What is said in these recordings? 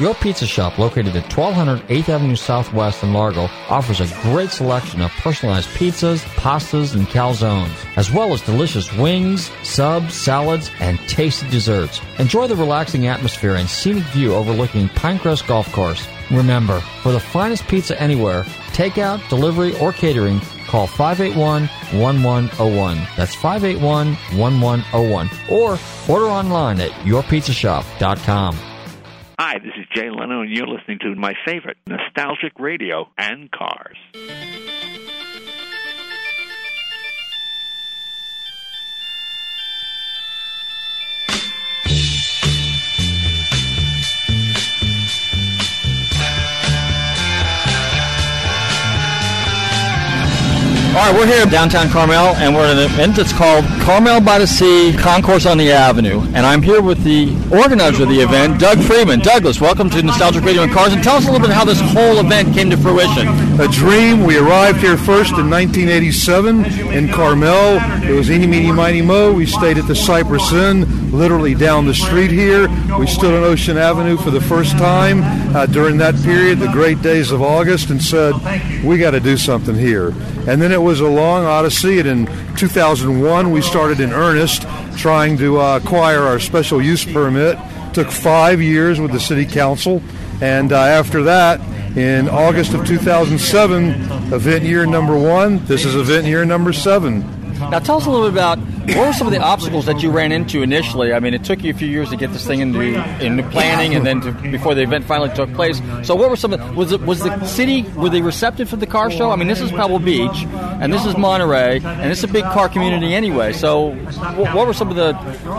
Your Pizza Shop, located at 1200 8th Avenue Southwest in Largo, offers a great selection of personalized pizzas, pastas, and calzones, as well as delicious wings, subs, salads, and tasty desserts. Enjoy the relaxing atmosphere and scenic view overlooking Pinecrest Golf Course. Remember, for the finest pizza anywhere, takeout, delivery, or catering, call 581 1101. That's 581 1101. Or order online at yourpizzashop.com. Hi, this is Jay Leno, and you're listening to my favorite, Nostalgic Radio and Cars. All right, we're here in downtown Carmel, and we're at an event that's called Carmel by the Sea Concours on the Avenue. And I'm here with the organizer of the event, Doug Freeman. Douglas, welcome to Nostalgic Radio and Cars, and tell us a little bit how this whole event came to fruition. A dream. We arrived here first in 1987 in Carmel. It was eeny, meeny, miny, mo. We stayed at the Cypress Inn, literally down the street here. We stood on Ocean Avenue for the first time uh, during that period, the great days of August, and said, we got to do something here. And then it was a long odyssey, and in 2001 we started in earnest trying to uh, acquire our special use permit. Took five years with the city council, and uh, after that, in August of 2007, event year number one. This is event year number seven. Now, tell us a little bit about what were some of the obstacles that you ran into initially. I mean, it took you a few years to get this thing into into planning, and then to, before the event finally took place. So, what were some? Of, was it was the city were they receptive for the car show? I mean, this is Pebble Beach, and this is Monterey, and it's a big car community anyway. So, what, what were some of the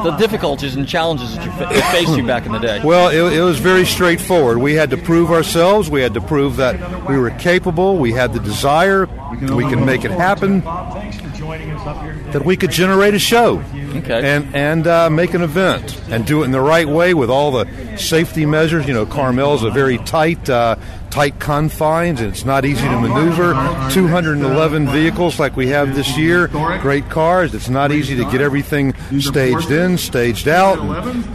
the difficulties and challenges that you that faced you back in the day? Well, it, it was very straightforward. We had to prove ourselves. We had to prove that we were capable. We had the desire. We can make it happen that we could generate a show Okay. and and uh, make an event and do it in the right way with all the safety measures. You know, Carmel is a very tight. Uh, Tight confines, and it's not easy to maneuver. 211 vehicles like we have this year, great cars. It's not easy to get everything staged in, staged out,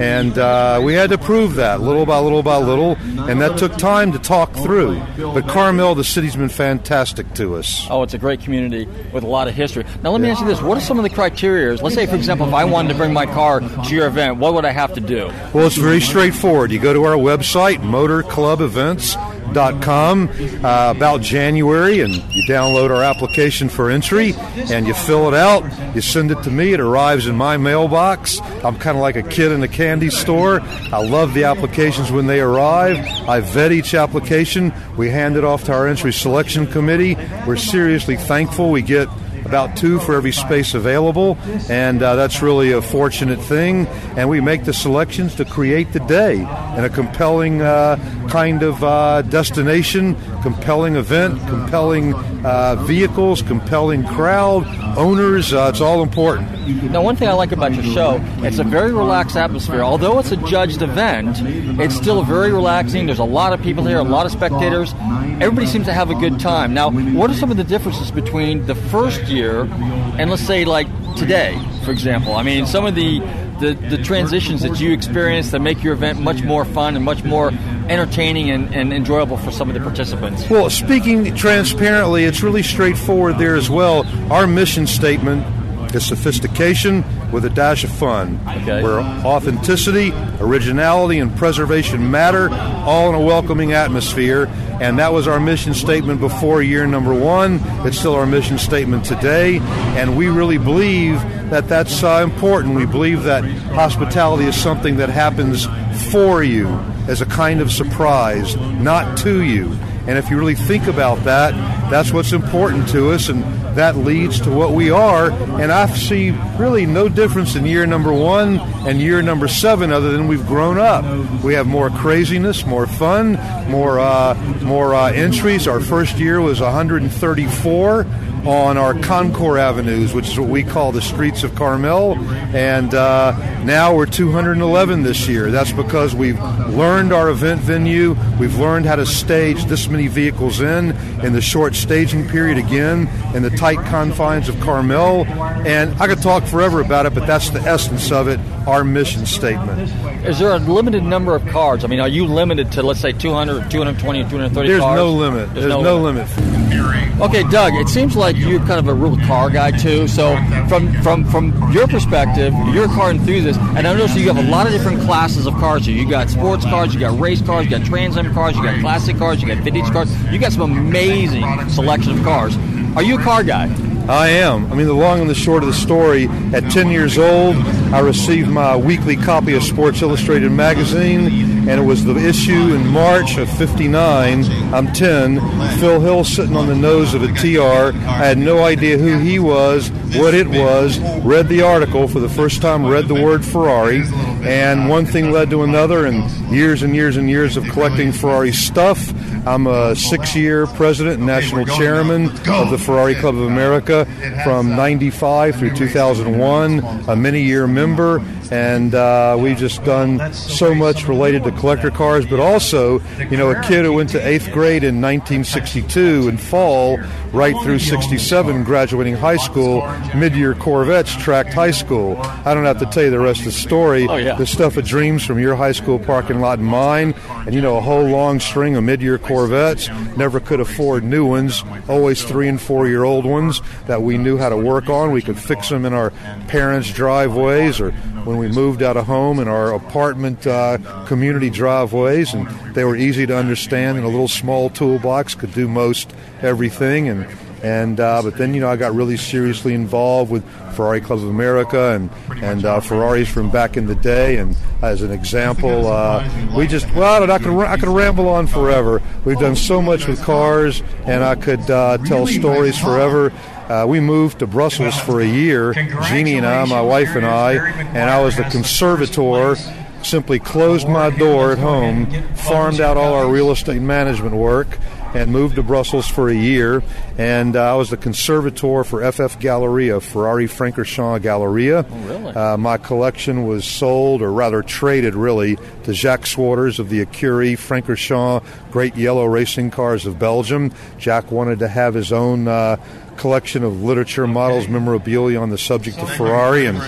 and uh, we had to prove that little by little by little, and that took time to talk through. But Carmel, the city's been fantastic to us. Oh, it's a great community with a lot of history. Now, let me ask you this: What are some of the criteria? Let's say, for example, if I wanted to bring my car to your event, what would I have to do? Well, it's very straightforward. You go to our website, motorclubevents.com, uh, about January, and you download our application for entry, and you fill it out. You send it to me. It arrives in my mailbox. I'm kind of like a kid in a candy store. I love the applications when they arrive. I vet each application. We hand it off to our entry selection committee. We're seriously thankful we get about two for every space available, and uh, that's really a fortunate thing. And we make the selections to create the day in a compelling uh, kind of uh, destination, compelling event, compelling uh, vehicles, compelling crowd, owners. Uh, it's all important. Now, one thing I like about your show, it's a very relaxed atmosphere. Although it's a judged event, it's still very relaxing. There's a lot of people here, a lot of spectators. Everybody seems to have a good time. Now, what are some of the differences between the first year and let's say like today, for example? I mean, some of the the, the transitions that you experience that make your event much more fun and much more entertaining and, and enjoyable for some of the participants. Well, speaking transparently, it's really straightforward there as well. Our mission statement is sophistication with a dash of fun, Okay. where authenticity, originality, and preservation matter, all in a welcoming atmosphere. And that was our mission statement before year number one. It's still our mission statement today. And we really believe that that's uh, important. We believe that hospitality is something that happens for you as a kind of surprise, not to you. And if you really think about that, that's what's important to us, and that leads to what we are. And I see really no difference in year number one and year number seven, other than we've grown up. We have more craziness, more fun, more uh, more uh, entries. Our first year was 134 on our Concours avenues, which is what we call the streets of Carmel. And uh, now we're 211 this year. That's because we've learned our event venue. We've learned how to stage this many vehicles in in the short staging period again in the tight confines of Carmel. And I could talk forever about it, but that's the essence of it. Our mission statement. Is there a limited number of cars? I mean, are you limited to let's say 200, 220, 230 There's cars? no limit. There's, no, limit. Okay, Doug. It seems like you're kind of a real car guy too. So, from from from your perspective, you're a car enthusiast, and I notice you have a lot of different classes of cars here. You got sports cars, you got race cars, you got Trans Am cars, you got classic cars, you got vintage cars. You got some amazing selection of cars. Are you a car guy? I am. I mean, the long and the short of the story, at 10 years old, I received my weekly copy of Sports Illustrated magazine, and it was the issue in March of 59. I'm 10. Phil Hill sitting on the nose of a TR. I had no idea who he was, what it was, read the article for the first time, read the word Ferrari, and one thing led to another, and years and years and years of collecting Ferrari stuff. I'm a six year president and national chairman of the Ferrari Club of America from 95 through 2001, a many year member, and uh, we've just done so much related to collector cars, but also, you know, a kid who went to eighth grade in 1962 in fall, right through 67, graduating high school, mid year Corvettes tracked high school. I don't have to tell you the rest of the story. Oh, yeah. The stuff of dreams from your high school parking lot and mine, and you know, a whole long string of mid year Corvettes. Never could afford new ones, always three and four year old ones that we knew how to work on. We could fix them in our parents' driveways or when we moved out of home in our apartment uh, community driveways, and they were easy to understand. And a little small toolbox could do most everything. And and uh, but then you know I got really seriously involved with Ferrari Club of America and and uh, Ferraris from back in the day. And as an example, uh, we just well I could I could ramble on forever. We've done so much with cars, and I could uh, tell stories forever. Uh, we moved to Brussels for a year, Jeannie and I, my wife and I, and I was the conservator. Simply closed my door at home, farmed out all our real estate management work, and moved to Brussels for a year. And uh, I was the conservator for FF Galleria, Ferrari Francorchamps Galleria. Oh, really? Uh, my collection was sold, or rather traded, really, to Jacques Swaters of the Ecurie Francorchamps Great Yellow Racing Cars of Belgium. Jack wanted to have his own. Uh, collection of literature, models, memorabilia on the subject of Ferrari, and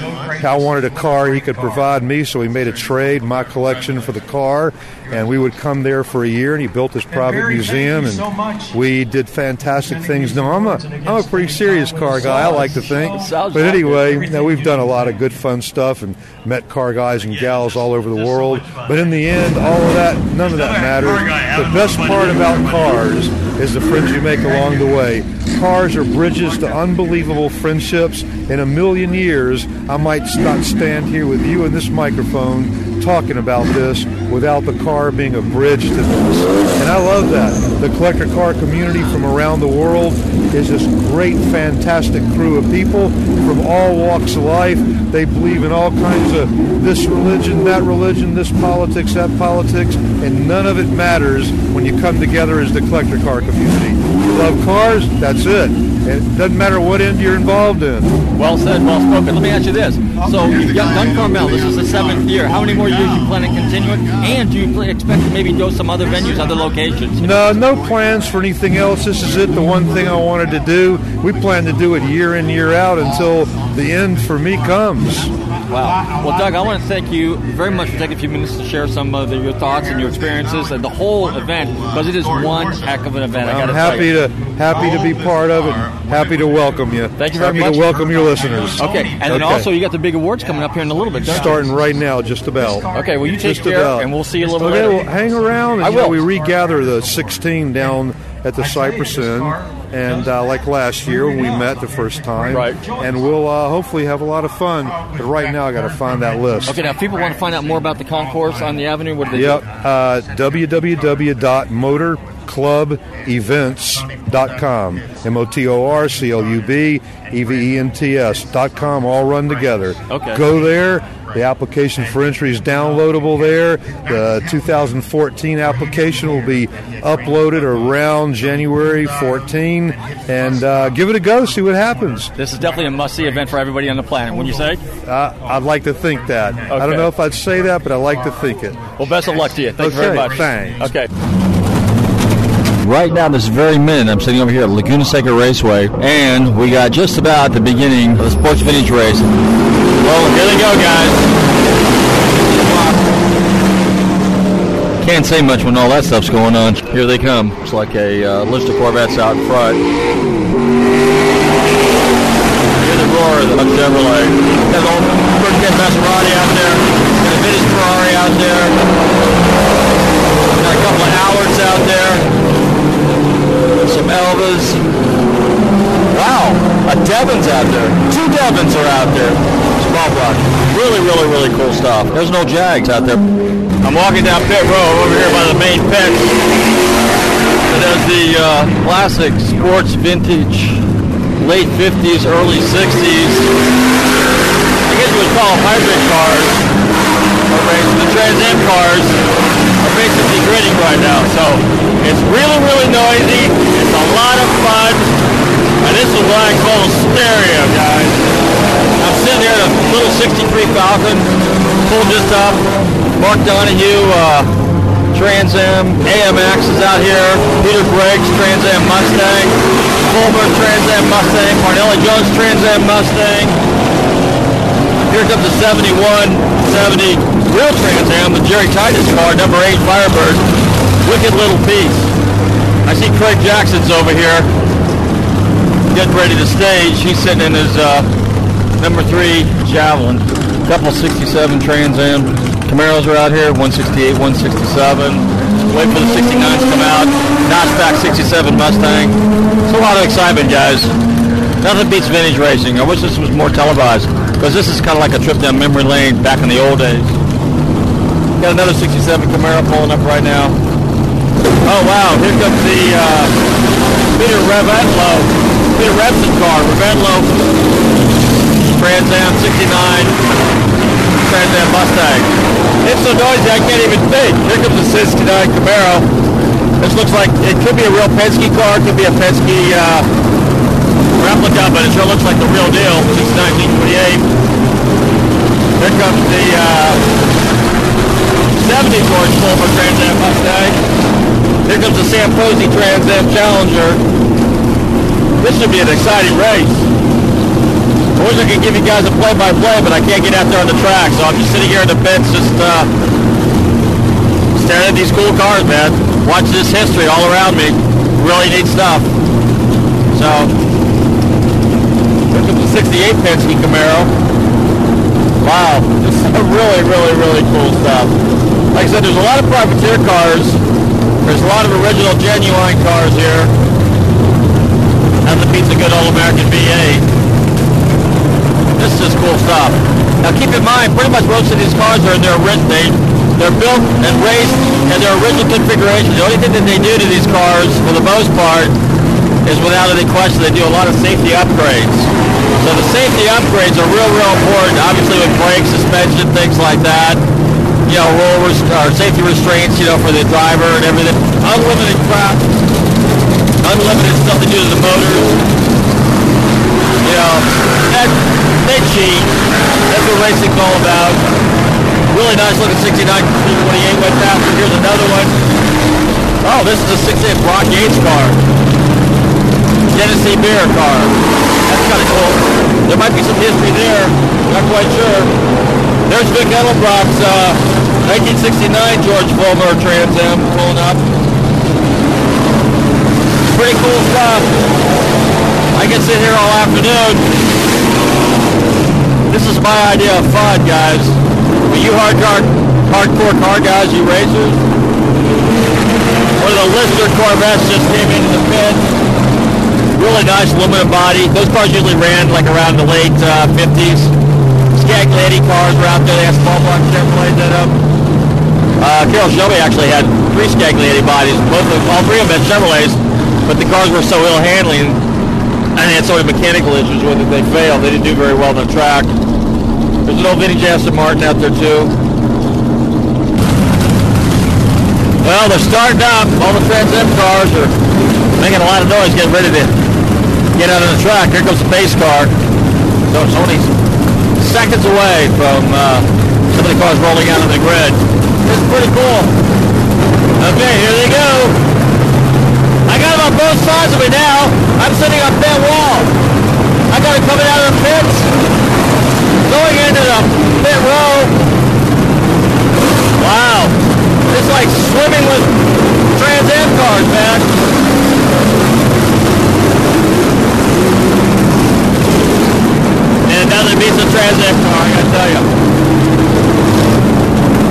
Cal wanted a car he could provide me, so he made a trade, my collection for the car, and we would come there for a year, and he built his private museum, and we did fantastic things. No, I'm a, I'm a pretty serious car guy, I like to think. But anyway, know, we've done a lot of good fun stuff and met car guys and gals all over the world. But in the end, all of that, none of that matters. The best part about cars is the friends you make along the way. Cars are bridges to unbelievable friendships. In a million years, I might not stand here with you in this microphone talking about this without the car being a bridge to this. And I love that. The collector car community from around the world is this great, fantastic crew of people from all walks of life. They believe in all kinds of this religion, that religion, this politics, that politics, and none of it matters when you come together as the collector car community. You love cars, that's it. And it doesn't matter what end you're involved in. Well said, well spoken. Let me ask you this. So you've got done Carmel. This is the seventh year. How many more years do you plan on continuing? And do you expect to maybe go some other venues, other locations? No, no plans for anything else. This is it, the one thing I wanted to do. We plan to do it year in, year out until the end for me comes. Wow. Well, Doug, I want to thank you very much for taking a few minutes to share some of the, your thoughts and your experiences and the whole event because it is one heck of an event. I got I'm to happy to happy to be part of it. happy to welcome you. Thank you very happy much. to welcome your listeners. Okay, and then Okay. also you got the big awards coming up here in a little bit. Starting right now, just about. Okay, well you take Just care, about. and we'll see you a little Okay, bit well, later. hang around. And, I you know, we regather the 16 down at the Cypress Inn, and uh, like last year when we met the first time, Right. And we'll uh, hopefully have a lot of fun. But right now, I got to find that list. Okay, now if people want to find out more about the concours on the avenue. What do they do? Yep. do? Uh, www.motorclubevents.com. M O T O R C L U B E V E N T S dot com. All run together. Okay. Go there. The application for entry is downloadable there. The 2014 application will be uploaded around January 14, and uh, give it a go. See what happens. This is definitely a must-see event for everybody on the planet. Wouldn't you say? Uh, I'd like to think that. I don't know if I'd say that, but I like to think it. Well, best of luck to you. Thank you very much. thanks. Okay. Right now, this very minute, I'm sitting over here at Laguna Seca Raceway, and we got just about the beginning of the Sports Vintage race. Well, here they go, guys. Can't say much when all that stuff's going on. Here they come. It's like a uh, list of Corvettes out in front. Hear the roar of the Chevrolet. Got an old Maserati out there. Got a vintage Ferrari out there. Got a couple of Allards out there. Some Elvas. Wow, a Devin's out there. Two Devins are out there. Small block. Really, really, really cool stuff. There's no Jags out there. I'm walking down pit road over here by the main pit. It has the uh, classic sports vintage late 50s, early 60s. I guess you would call them hybrid cars. Or The Trans Am cars basically gritting right now. So it's really, really noisy. It's a lot of fun. And this is what I call stereo, guys. I'm sitting here in a little 63 Falcon, pulled just up. Mark Donohue, uh, Trans Am, AMX is out here. Peter Briggs, Trans Am Mustang. Follmer, Trans Am Mustang. Parnelli Jones, Trans Am Mustang. Here comes the 71, 70 real Trans Am, the Jerry Titus car, number 8 Firebird. Wicked little piece. I see Craig Jackson's over here getting ready to stage. He's sitting in his uh, number 3 Javelin. Couple 67 Trans Am Camaros are out here, 168, 167. Wait for the 69s to come out. Notchback 67 Mustang. It's a lot of excitement, guys. Nothing beats vintage racing. I wish this was more televised because this is kind of like a trip down memory lane back in the old days. Got another 67 Camaro pulling up right now. Oh wow, here comes the uh, Peter Revetlo, Peter Revson car, Revetlo, Trans Am 69, Trans Am Mustang. It's so noisy I can't even think. Here comes the 69 Camaro. This looks like it could be a real Penske car, it could be a Penske uh, replica, but it sure looks like the real deal. Since 1928. Here comes the uh, 70 George Trans Am Mustang. Here comes the Sam Posey Trans Am Challenger. This should be an exciting race. I wish I could give you guys a play-by-play, but I can't get out there on the track, so I'm just sitting here in the pits, just uh, staring at these cool cars, man. Watch this history all around me. Really neat stuff. So, 68 Penske Camaro. Wow, this is really, really, really cool stuff. Like I said, there's a lot of privateer cars. There's a lot of original, genuine cars here. Nothing beats a good old American V8. This is cool stuff. Now keep in mind, pretty much most of these cars are in their written date. They're built and raced in their original configuration. The only thing that they do to these cars, for the most part, is without any question, they do a lot of safety upgrades. So the safety upgrades are real, real important. Obviously with brakes, suspension, things like that. You know, roll rest- or safety restraints, you know, for the driver and everything. Unlimited crap. Unlimited stuff to do to the motors. You know, that, they cheat. That's what racing's all about. Really nice looking 69 28 went faster. Here's another one. Oh, this is a 68 Brock Yates car. Tennessee beer car. Kind of cool. There might be some history there. Not quite sure. There's Vic Edelbrock's uh, 1969 George Follmer Trans Am pulling up. Pretty cool stuff. I can sit here all afternoon. This is my idea of fun, guys. For you hardcore, hardcore car guys, you racers, one of the Lister Corvettes just came into the pit. Really nice aluminum body. Those cars usually ran like around the late uh, 50s. Scaglietti cars were out there. They had small block Chevrolet in them. Uh, Carroll Shelby actually had three Scaglietti bodies. Both of, all three of them had Chevrolets, but the cars were so ill handling and they had so many mechanical issues with it they failed. They didn't do very well on the track. There's an old vintage Aston Martin out there too. Well, they're starting up. All the Trans Am cars are making a lot of noise, getting ready to get out on the track. Here comes the pace car. So it's only seconds away from uh, some of the cars rolling out of the grid. It's pretty cool. Okay, here they go. I got them on both sides of me now. I'm sitting up that wall. I got it coming out of the pits, going into the pit row. Wow. It's like swimming with Trans Am cars, man. Beats car, I gotta tell you.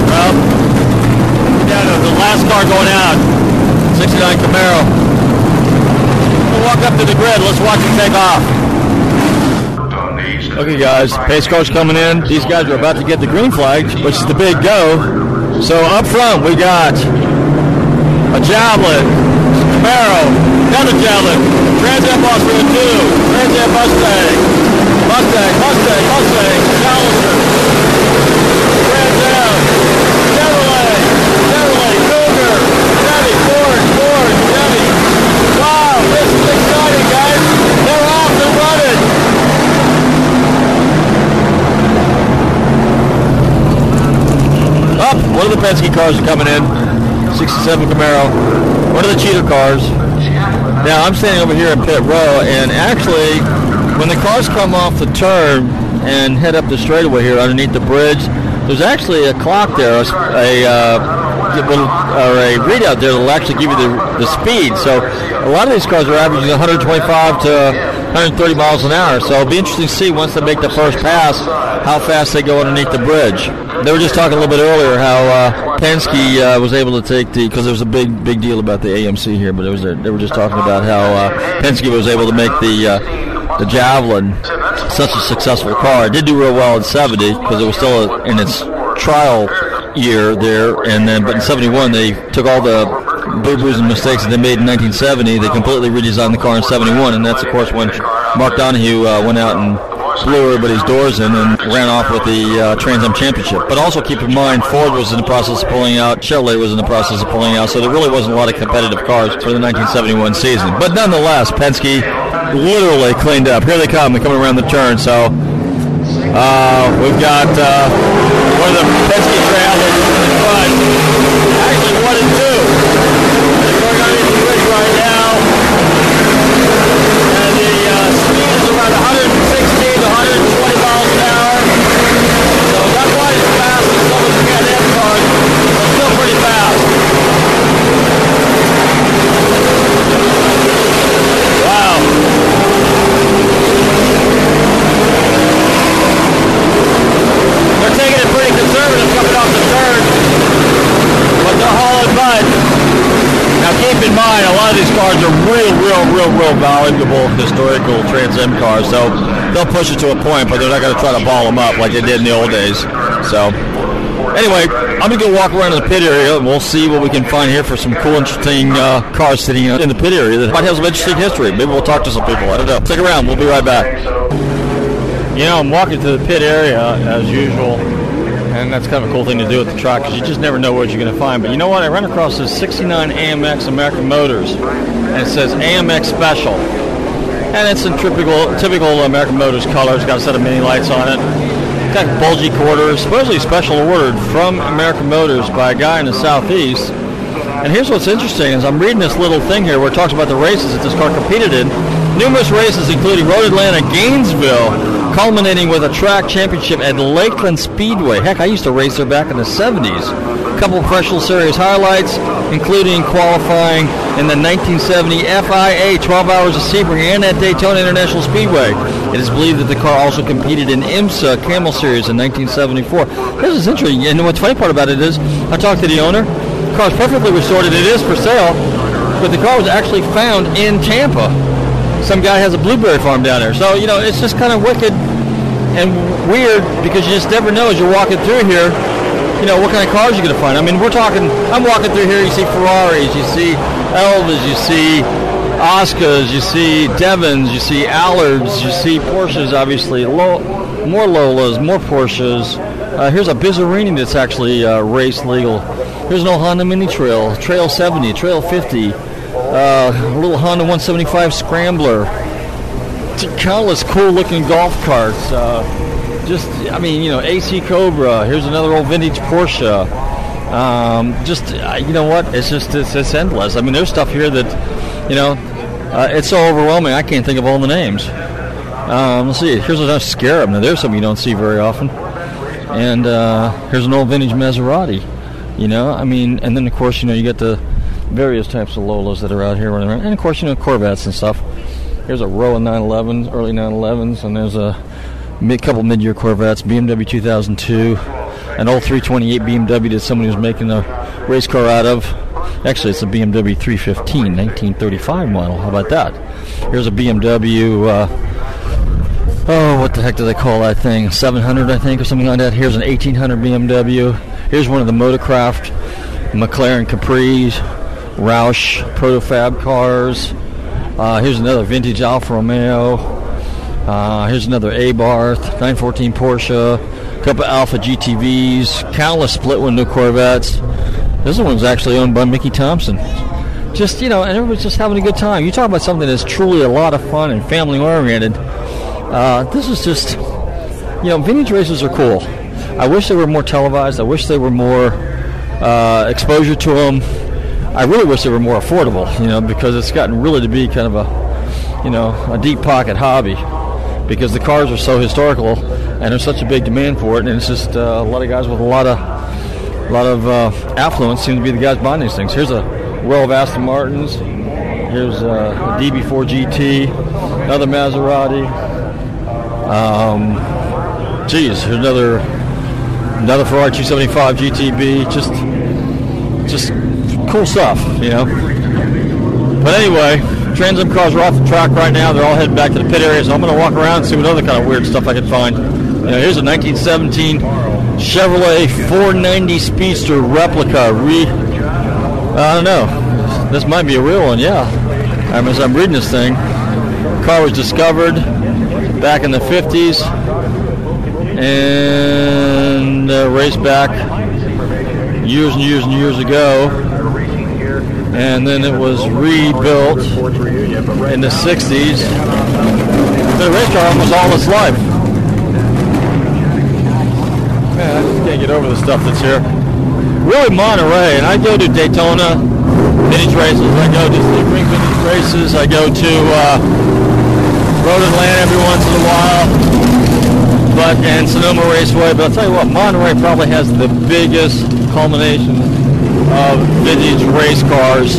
Well, yeah, the last car going out, 69 Camaro. We'll walk up to the grid. Let's watch it take off. Okay, guys, pace car's coming in. These guys are about to get the green flag, which is the big go. So up front, we got a Javelin, Camaro, another Javelin, Trans Am Austria 2, Trans Am Mustang, Mustang, Mustang, Challenger, Trans Am, Chevrolet, Chevrolet, Cougar, Chevy, Ford, Ford, Chevy. Wow, this is exciting, guys. They're off and running. Up, one of the Penske cars are coming in. 67 Camaro. One of the cheater cars. Now I'm standing over here in pit row, and actually, when the cars come off the turn and head up the straightaway here underneath the bridge, there's actually a clock there, a, a uh, little, or a readout there that'll actually give you the, the speed. So a lot of these cars are averaging 125 to 130 miles an hour. So it'll be interesting to see once they make the first pass how fast they go underneath the bridge. They were just talking a little bit earlier how uh, Penske uh, was able to take the because there was a big big deal about the AMC here, but it was they were just talking about how uh, Penske was able to make the uh, the Javelin such a successful car. It did do real well in '70 because it was still a, in its trial year there, and then but in '71 they took all the boo-boos and mistakes that they made in 1970. They completely redesigned the car in '71, and that's of course when Mark Donohue uh, went out and blew everybody's doors in and ran off with the uh, Trans Am Championship. But also keep in mind, Ford was in the process of pulling out, Chevrolet was in the process of pulling out, so there really wasn't a lot of competitive cars for the 1971 season. But nonetheless, Penske literally cleaned up. Here they come. They're coming around the turn. So uh, we've got uh, one of the Penske Trailers in front. Actually, one and two. They're going underneath the bridge right now. And the uh, speed is around 116 to 120 miles an hour. So not quite as fast as some of the Can-Am cars, but still pretty fast. Wow. They're taking it pretty conservative coming off the turn, but they're hauling mud. Now keep in mind, a lot of these cars are real, real, real, real valuable historical Trans Am cars, so they'll push it to a point, but they're not going to try to ball them up like they did in the old days. So anyway, I'm going to go walk around in the pit area, and we'll see what we can find here for some cool, interesting uh, cars sitting in the pit area that might have some interesting history. Maybe we'll talk to some people. I don't know. Stick around. We'll be right back. You know, I'm walking to the pit area as usual, and that's kind of a cool thing to do at the track because you just never know what you're going to find. But you know what? I ran across this 69 AMX American Motors, and it says AMX Special. And it's in typical typical American Motors colors. Got a set of Minilites on it. Got bulgy quarters, supposedly special ordered from American Motors by a guy in the southeast. And here's what's interesting is I'm reading this little thing here where it talks about the races that this car competed in. Numerous races, including Road Atlanta, Gainesville, culminating with a track championship at Lakeland Speedway. Heck, I used to race there back in the 70s. A couple professional series highlights, including qualifying in the 1970 FIA 12 Hours of Sebring and at Daytona International Speedway. It is believed that the car also competed in IMSA Camel Series in 1974. This is interesting, and what's funny part about it is, I talked to the owner. The car is perfectly restored, it is for sale, but the car was actually found in Tampa some guy has a blueberry farm down there. So, you know, it's just kind of wicked and weird because you just never know as you're walking through here, you know, what kind of cars you're going to find. I mean, we're talking, I'm walking through here, you see Ferraris, you see Elvas, you see OSCAs, you see Devins, you see Allards, you see Porsches, obviously, low, more Lolas, more Porsches. Uh, here's a Bizzarrini that's actually uh, race legal. Here's an old Honda Mini Trail, Trail 70, Trail 50, uh, a little Honda 175 Scrambler, countless cool looking golf carts. Uh, just, I mean, you know, AC Cobra. Here's another old vintage Porsche. Um, just, uh, you know what? It's just, it's, it's, endless. I mean, there's stuff here that, you know, uh, it's so overwhelming. I can't think of all the names. Um, let's see. Here's another Scarab. Now, there's something you don't see very often. And uh, here's an old vintage Maserati. You know, I mean, and then of course, you know, you get the various types of Lolas that are out here running around, and of course, you know, Corvettes and stuff. Here's a row of 911s, early 911s, and there's a mid, couple mid-year Corvettes, BMW 2002, an old 328 BMW that somebody was making a race car out of. Actually, it's a BMW 315, 1935 model. How about that? Here's a BMW. Uh, oh, what the heck do they call that thing? 700, I think, or something like that. Here's an 1800 BMW. Here's one of the Motorcraft McLaren Capris, Roush Protofab cars. Uh, here's another vintage Alfa Romeo. Uh, here's another Abarth 914 Porsche. A couple Alfa GTVs. Countless split window Corvettes. This one's actually owned by Mickey Thompson. Just you know, and everybody's just having a good time. You talk about something that's truly a lot of fun and family oriented. Uh, this is just, you know, vintage races are cool. I wish they were more televised. I wish they were more uh, exposure to them. I really wish they were more affordable, you know, because it's gotten really to be kind of a, you know, a deep pocket hobby because the cars are so historical and there's such a big demand for it, and it's just uh, a lot of guys with a lot of, a lot of uh, affluence seem to be the guys buying these things. Here's a row of Aston Martins. Here's uh, a DB4 GT, another Maserati. Um, geez, here's another another Ferrari 275 GTB. Just, just cool stuff, you know. But anyway, Trans Am cars are off the track right now. They're all heading back to the pit area, so I'm going to walk around and see what other kind of weird stuff I can find. You know, here's a 1917 Chevrolet 490 Speedster replica. Re, I don't know. This might be a real one, yeah. I mean, as I'm reading this thing, the car was discovered back in the 50s and uh, raced back years and years and years ago and then it was rebuilt in the 60s. The car almost all its life. Man, I just can't get over the stuff that's here. Really Monterey, and I go to Daytona vintage races. I go to Sebring vintage races. I go to uh, Road Atlanta every once in a while. But and Sonoma Raceway. But I'll tell you what, Monterey probably has the biggest culmination of vintage race cars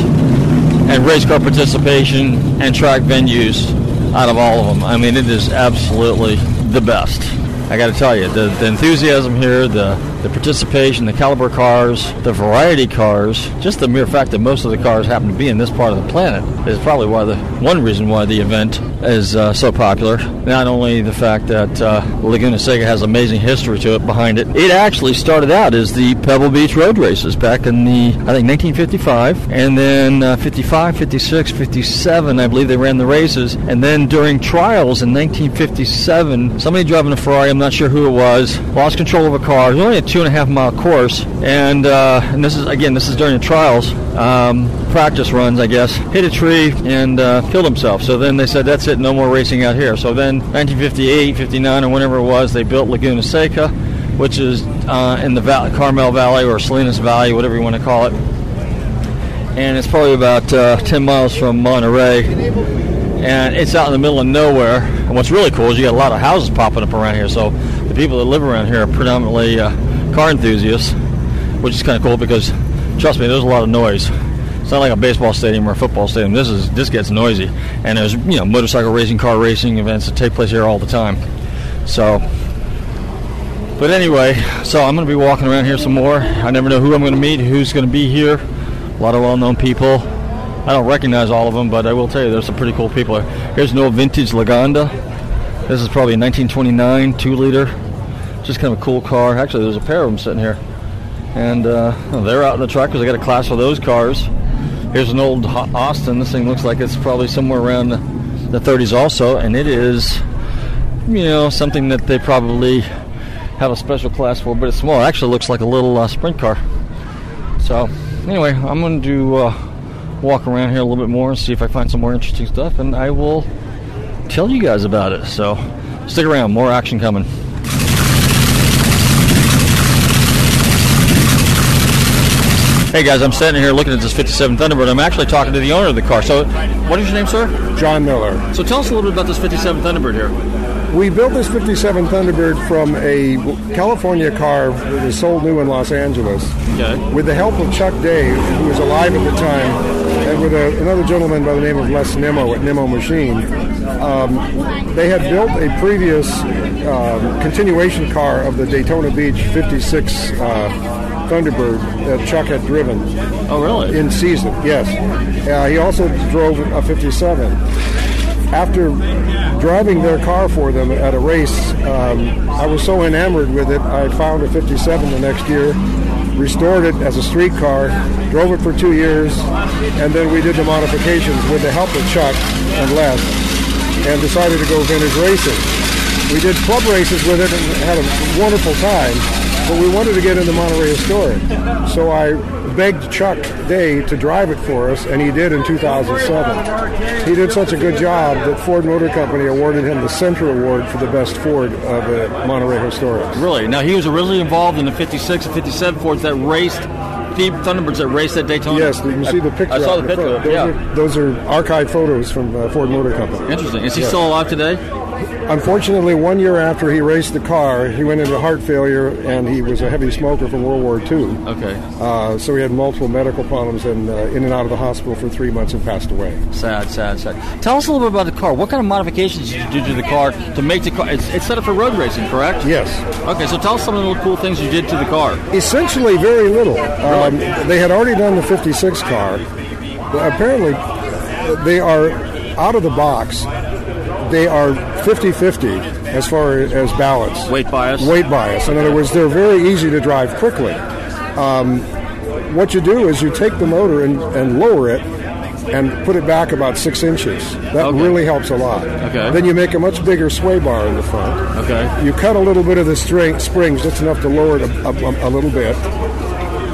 and race car participation and track venues out of all of them. I mean, it is absolutely the best. I got to tell you, the, the enthusiasm here, the, the participation, the caliber cars, the variety cars, just the mere fact that most of the cars happen to be in this part of the planet is probably why the one reason why the event is uh, so popular. Not only the fact that uh, Laguna Seca has amazing history to it behind it, it actually started out as the Pebble Beach Road Races back in the, I think, 1955, and then uh, 55, 56, 57, I believe they ran the races, and then during trials in 1957, somebody driving a Ferrari, I'm not sure who it was, lost control of a car. It was only a two and a half mile course, and uh, and this is again, this is during the trials, um, practice runs, I guess. Hit a tree and uh, killed himself. So then they said, that's it, no more racing out here. So then, 1958, 59, or whenever it was, they built Laguna Seca, which is uh, in the Val- Carmel Valley or Salinas Valley, whatever you want to call it. And it's probably about uh, 10 miles from Monterey and it's out in the middle of nowhere. And what's really cool is you got a lot of houses popping up around here. So the people that live around here are predominantly uh, car enthusiasts, which is kind of cool because trust me, there's a lot of noise. It's not like a baseball stadium or a football stadium. This is this gets noisy, and there's you know motorcycle racing, car racing events that take place here all the time. So, but anyway, so I'm going to be walking around here some more. I never know who I'm going to meet, who's going to be here. A lot of well-known people. I don't recognize all of them, but I will tell you there's some pretty cool people. Here. Here's an old vintage Lagonda. This is probably a 1929 two-liter. Just kind of a cool car. Actually, there's a pair of them sitting here, and uh, they're out in the truck because I got a class for those cars. Here's an old Austin. This thing looks like it's probably somewhere around the 30s also, and it is, you know, something that they probably have a special class for, but it's small. It actually looks like a little uh, sprint car. So, anyway, I'm going to uh, walk around here a little bit more and see if I find some more interesting stuff, and I will tell you guys about it. So, stick around, more action coming. Hey guys, I'm standing here looking at this 57 Thunderbird. I'm actually talking to the owner of the car. So, what is your name, sir? John Miller. So, tell us a little bit about this 57 Thunderbird here. We built this 57 Thunderbird from a California car that was sold new in Los Angeles. Okay. With the help of Chuck Daigh, who was alive at the time, and with a, another gentleman by the name of Les Nemo at Nemo Machine, um, they had built a previous um, continuation car of the Daytona Beach 56 uh, Thunderbird that Chuck had driven. Oh, really? In season, yes. Uh, he also drove a 57. After driving their car for them at a race, um, I was so enamored with it, I found a 57 the next year, restored it as a street car, drove it for two years, and then we did the modifications with the help of Chuck and Les, and decided to go vintage racing. We did club races with it and had a wonderful time but we wanted to get into Monterey Historic. So I begged Chuck Daigh to drive it for us, and he did in 2007. He did such a good job that Ford Motor Company awarded him the Center Award for the best Ford of the Monterey Historic. Really? Now, he was originally involved in the 56 and 57 Fords that raced the Thunderbirds that raced at Daytona. Yes, you can see the picture. I saw the picture. Those, yeah. are, those are archived photos from uh, Ford Motor Company. Interesting. Is he yes. still alive today? Unfortunately, one year after he raced the car, he went into heart failure, and he was a heavy smoker from World War II. Okay. Uh, so he had multiple medical problems and uh, in and out of the hospital for three months and passed away. Sad, sad, sad. Tell us a little bit about the car. What kind of modifications did you do to the car to make the car? It's, it's set up for road racing, correct? Yes. Okay, so tell us some of the cool things you did to the car. Essentially, very little. Um, they had already done the 56 car. Apparently, they are out of the box they are 50-50 as far as balance. Weight bias? Weight bias. In other words, they're very easy to drive quickly. Um, what you do is you take the motor and, and lower it and put it back about six inches. That okay. really helps a lot. Okay. Then you make a much bigger sway bar in the front. Okay. You cut a little bit of the string, springs, just enough to lower it a, a, a little bit,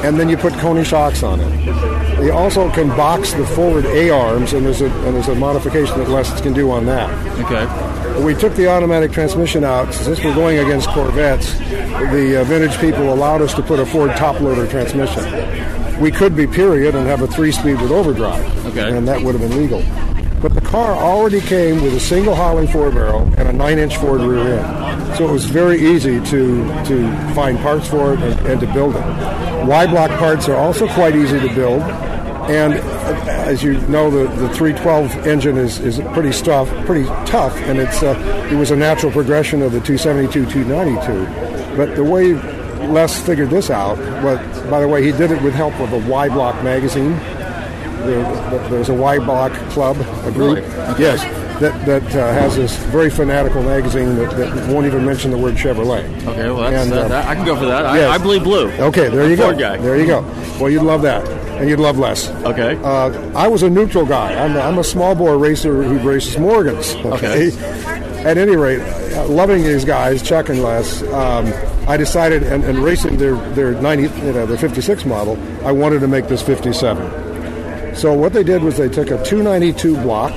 and then you put Koni shocks on it. You also can box the forward A arms, and there's a and there's a modification that Les can do on that. Okay. We took the automatic transmission out since we're going against Corvettes. The uh, vintage people allowed us to put a Ford top loader transmission. We could be period and have a three-speed with overdrive, okay. and that would have been legal. But the car already came with a single Holley four barrel and a nine-inch Ford rear end, so it was very easy to to find parts for it and, and to build it. Y block parts are also quite easy to build. And as you know, the, the 312 engine is, is pretty tough, pretty tough, and it's uh, it was a natural progression of the 272, 292. But the way Les figured this out, but by the way, he did it with help of a Y block magazine. There, there's a Y block club, a group. Really? Okay. Yes that that uh, has this very fanatical magazine that, that, won't even mention the word Chevrolet. Okay, well, that's, and, uh, that, I can go for that. I, yes. I believe blue. Okay, there I'm you go. Guy. There you go. Well, you'd love that, and you'd love Les. Okay. Uh, I was a neutral guy. I'm a, I'm a small bore racer who races Morgans. Okay. okay. At any rate, uh, loving these guys, Chuck and Les, um, I decided, and, and racing their their 90, you know, their 56 model, I wanted to make this 57. So what they did was they took a 292 block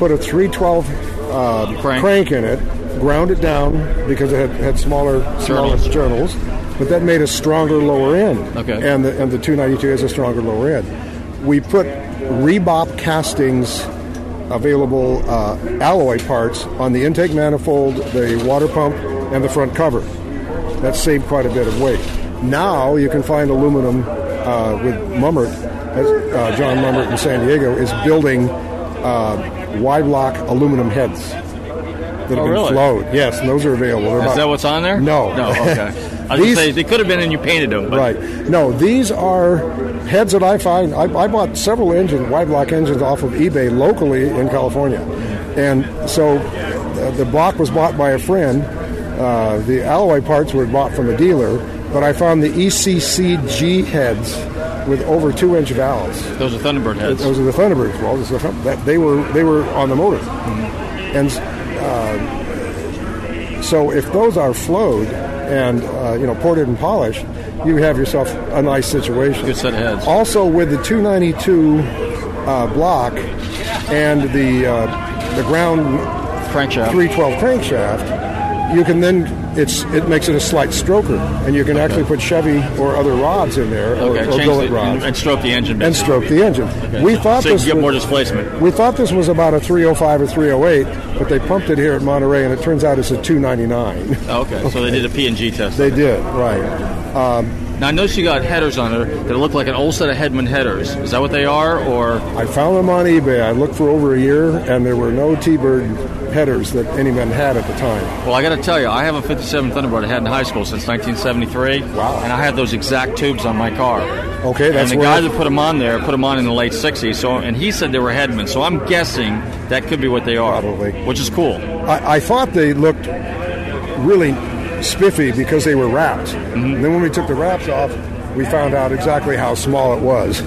put a 312 uh, crank. crank. in it, ground it down because it had, had smaller smaller journals, but that made a stronger lower end. Okay. And the and the 292 has a stronger lower end. We put Rebop castings available uh, alloy parts on the intake manifold, the water pump, and the front cover. That saved quite a bit of weight. Now you can find aluminum uh, with Mummert, as, uh, John Mummert in San Diego is building uh, Y block aluminum heads that have Oh, been really? flowed. Yes, and those are available. They're Is about- that what's on there? No. No. Okay. I These- say they could have been and you painted them. But Right. No, these are heads that I find. I, I bought several engine, Y block engines off of eBay locally in California. And so uh, the block was bought by a friend. Uh, the alloy parts were bought from a dealer. But I found the ECCG heads with over two inch valves. Those are Thunderbird heads. Those are the Thunderbirds. Well, this is the- that they were they were on the motor, and uh, so if those are flowed and uh, you know ported and polished, you have yourself a nice situation. Good set of heads. Also, with the 292 uh, block and the uh, the ground Crankshaft. 312 crankshaft, you can then it's it makes it a slight stroker, and you can actually put Chevy or other rods in there or, Okay, or billet the, rods and stroke the engine. and stroke the engine. We thought so this get was, more displacement. we thought this was about a 305 or 308, but they pumped it here at Monterey, and it turns out it's a 299. Oh, okay, so they did a P&G test. they did, right. Um, now I noticed you got headers on there that look like an old set of Hedman headers. Is that what they are, or I found them on eBay. I looked for over a year, and there were no T-Bird headers that any anyone had at the time. Well, I got to tell you, I have a 57 Thunderbird I had in high school since 1973. Wow. And I had those exact tubes on my car. Okay, that's and the guy that put them on there put them on in the late 60s. So, and he said they were Hedman. So I'm guessing that could be what they are. Probably. Which is cool. I, I thought they looked really spiffy because they were wrapped. Mm-hmm. And then when we took the wraps off, we found out exactly how small it was.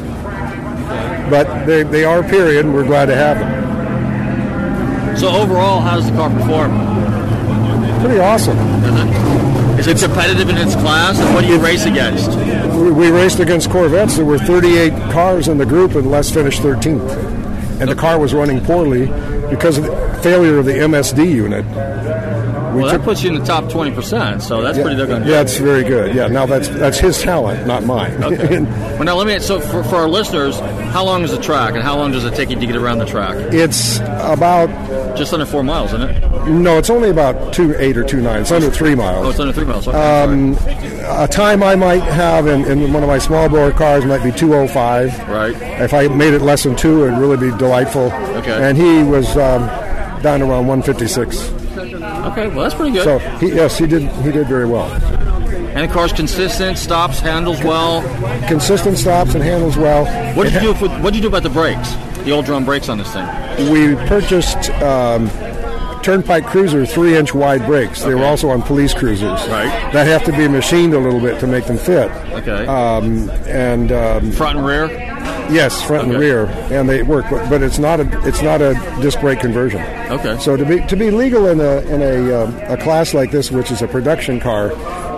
But they, they are period, and we're glad to have them. So overall, how does the car perform? Pretty awesome. Uh-huh. Is it competitive in its class, and what do you race against? We, we raced against Corvettes. There were 38 cars in the group, and Les finished 13th. And the car was running poorly because of the failure of the MSD unit. We Well, that puts you in the top 20%, so that's pretty doggone good. Yeah, that's very good. Yeah, now that's that's his talent, not mine. Okay. well, now let me. So, for, for our listeners, how long is the track, and how long does it take you to get around the track? it's about Just under four miles, isn't it? no, it's only about two eight or two nine. It's under three Oh, miles. it's under three miles. Okay, Um, a time I might have in, in one of my small bore cars might be 205. Right. If I made it less than two, it'd really be delightful. Okay. And he was um, down around 156. sorry. Okay, well that's pretty good. So he, yes, he did. He did very well. and of course, consistent, stops, handles well. Consistent stops and handles well. What did you do? With, what did you do about the brakes? The old drum brakes on this thing. We purchased um, Turnpike Cruiser three-inch wide brakes. They were also on police cruisers. Right. That have to be machined a little bit to make them fit. Okay. Um, and um, Front and rear. Yes, front and rear, and they work. But, but it's not a it's not a disc brake conversion. Okay. So to be to be legal in a in a, um, a class like this, which is a production car,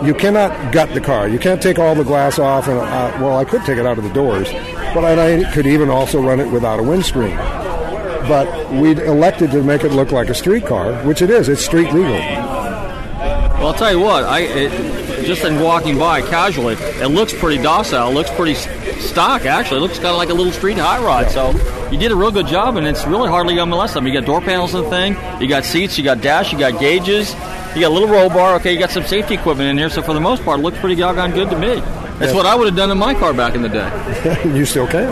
you cannot gut the car. You can't take all the glass off. And uh, well, I could take it out of the doors, but I could even also run it without a windscreen. But we elected to make it look like a street car, which it is. It's street legal. Well, I'll tell you what. I it, just in walking by casually, it looks pretty docile. It looks pretty stock. Actually, it looks kind of like a little street high rod. So you did a real good job, and it's really hardly gonna molest them. You got door panels and the thing. You got seats. You got dash. You got gauges. You got a little roll bar. Okay, you got some safety equipment in here. So for the most part, it looks pretty doggone good to me. That's what I would have done in my car back in the day. you still can.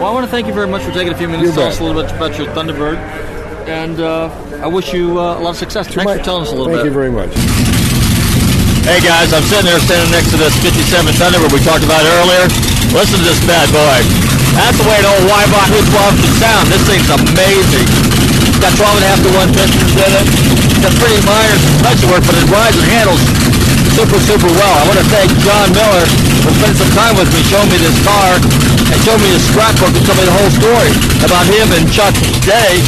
Well, I want to thank you very much for taking a few minutes to tell us a little bit about your Thunderbird, and uh, I wish you uh, a lot of success. Thanks My- for telling us a little Thank bit. Thank you very much. Hey guys, I'm sitting there standing next to this 57 Thunderbird we talked about earlier. Listen to this bad boy. That's the way an old Weibach Husqvarna should sound. This thing's amazing. It's got 12 and a half to 1 pistons in it. It's got pretty minor work, but it rides and handles super, super well. I want to thank John Miller for spending some time with me, showing me this car, and showing me his scrapbook and telling me the whole story about him and Chuck Daigh,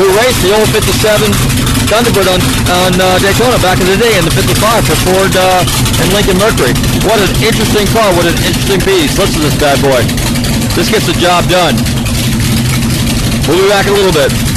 who raced the old 57 Thunderbird on, on uh, Daytona back in the day in the 55 for Ford uh, and Lincoln Mercury. What an interesting car. What an interesting piece. Listen to this bad boy. This gets the job done. We'll be back in a little bit.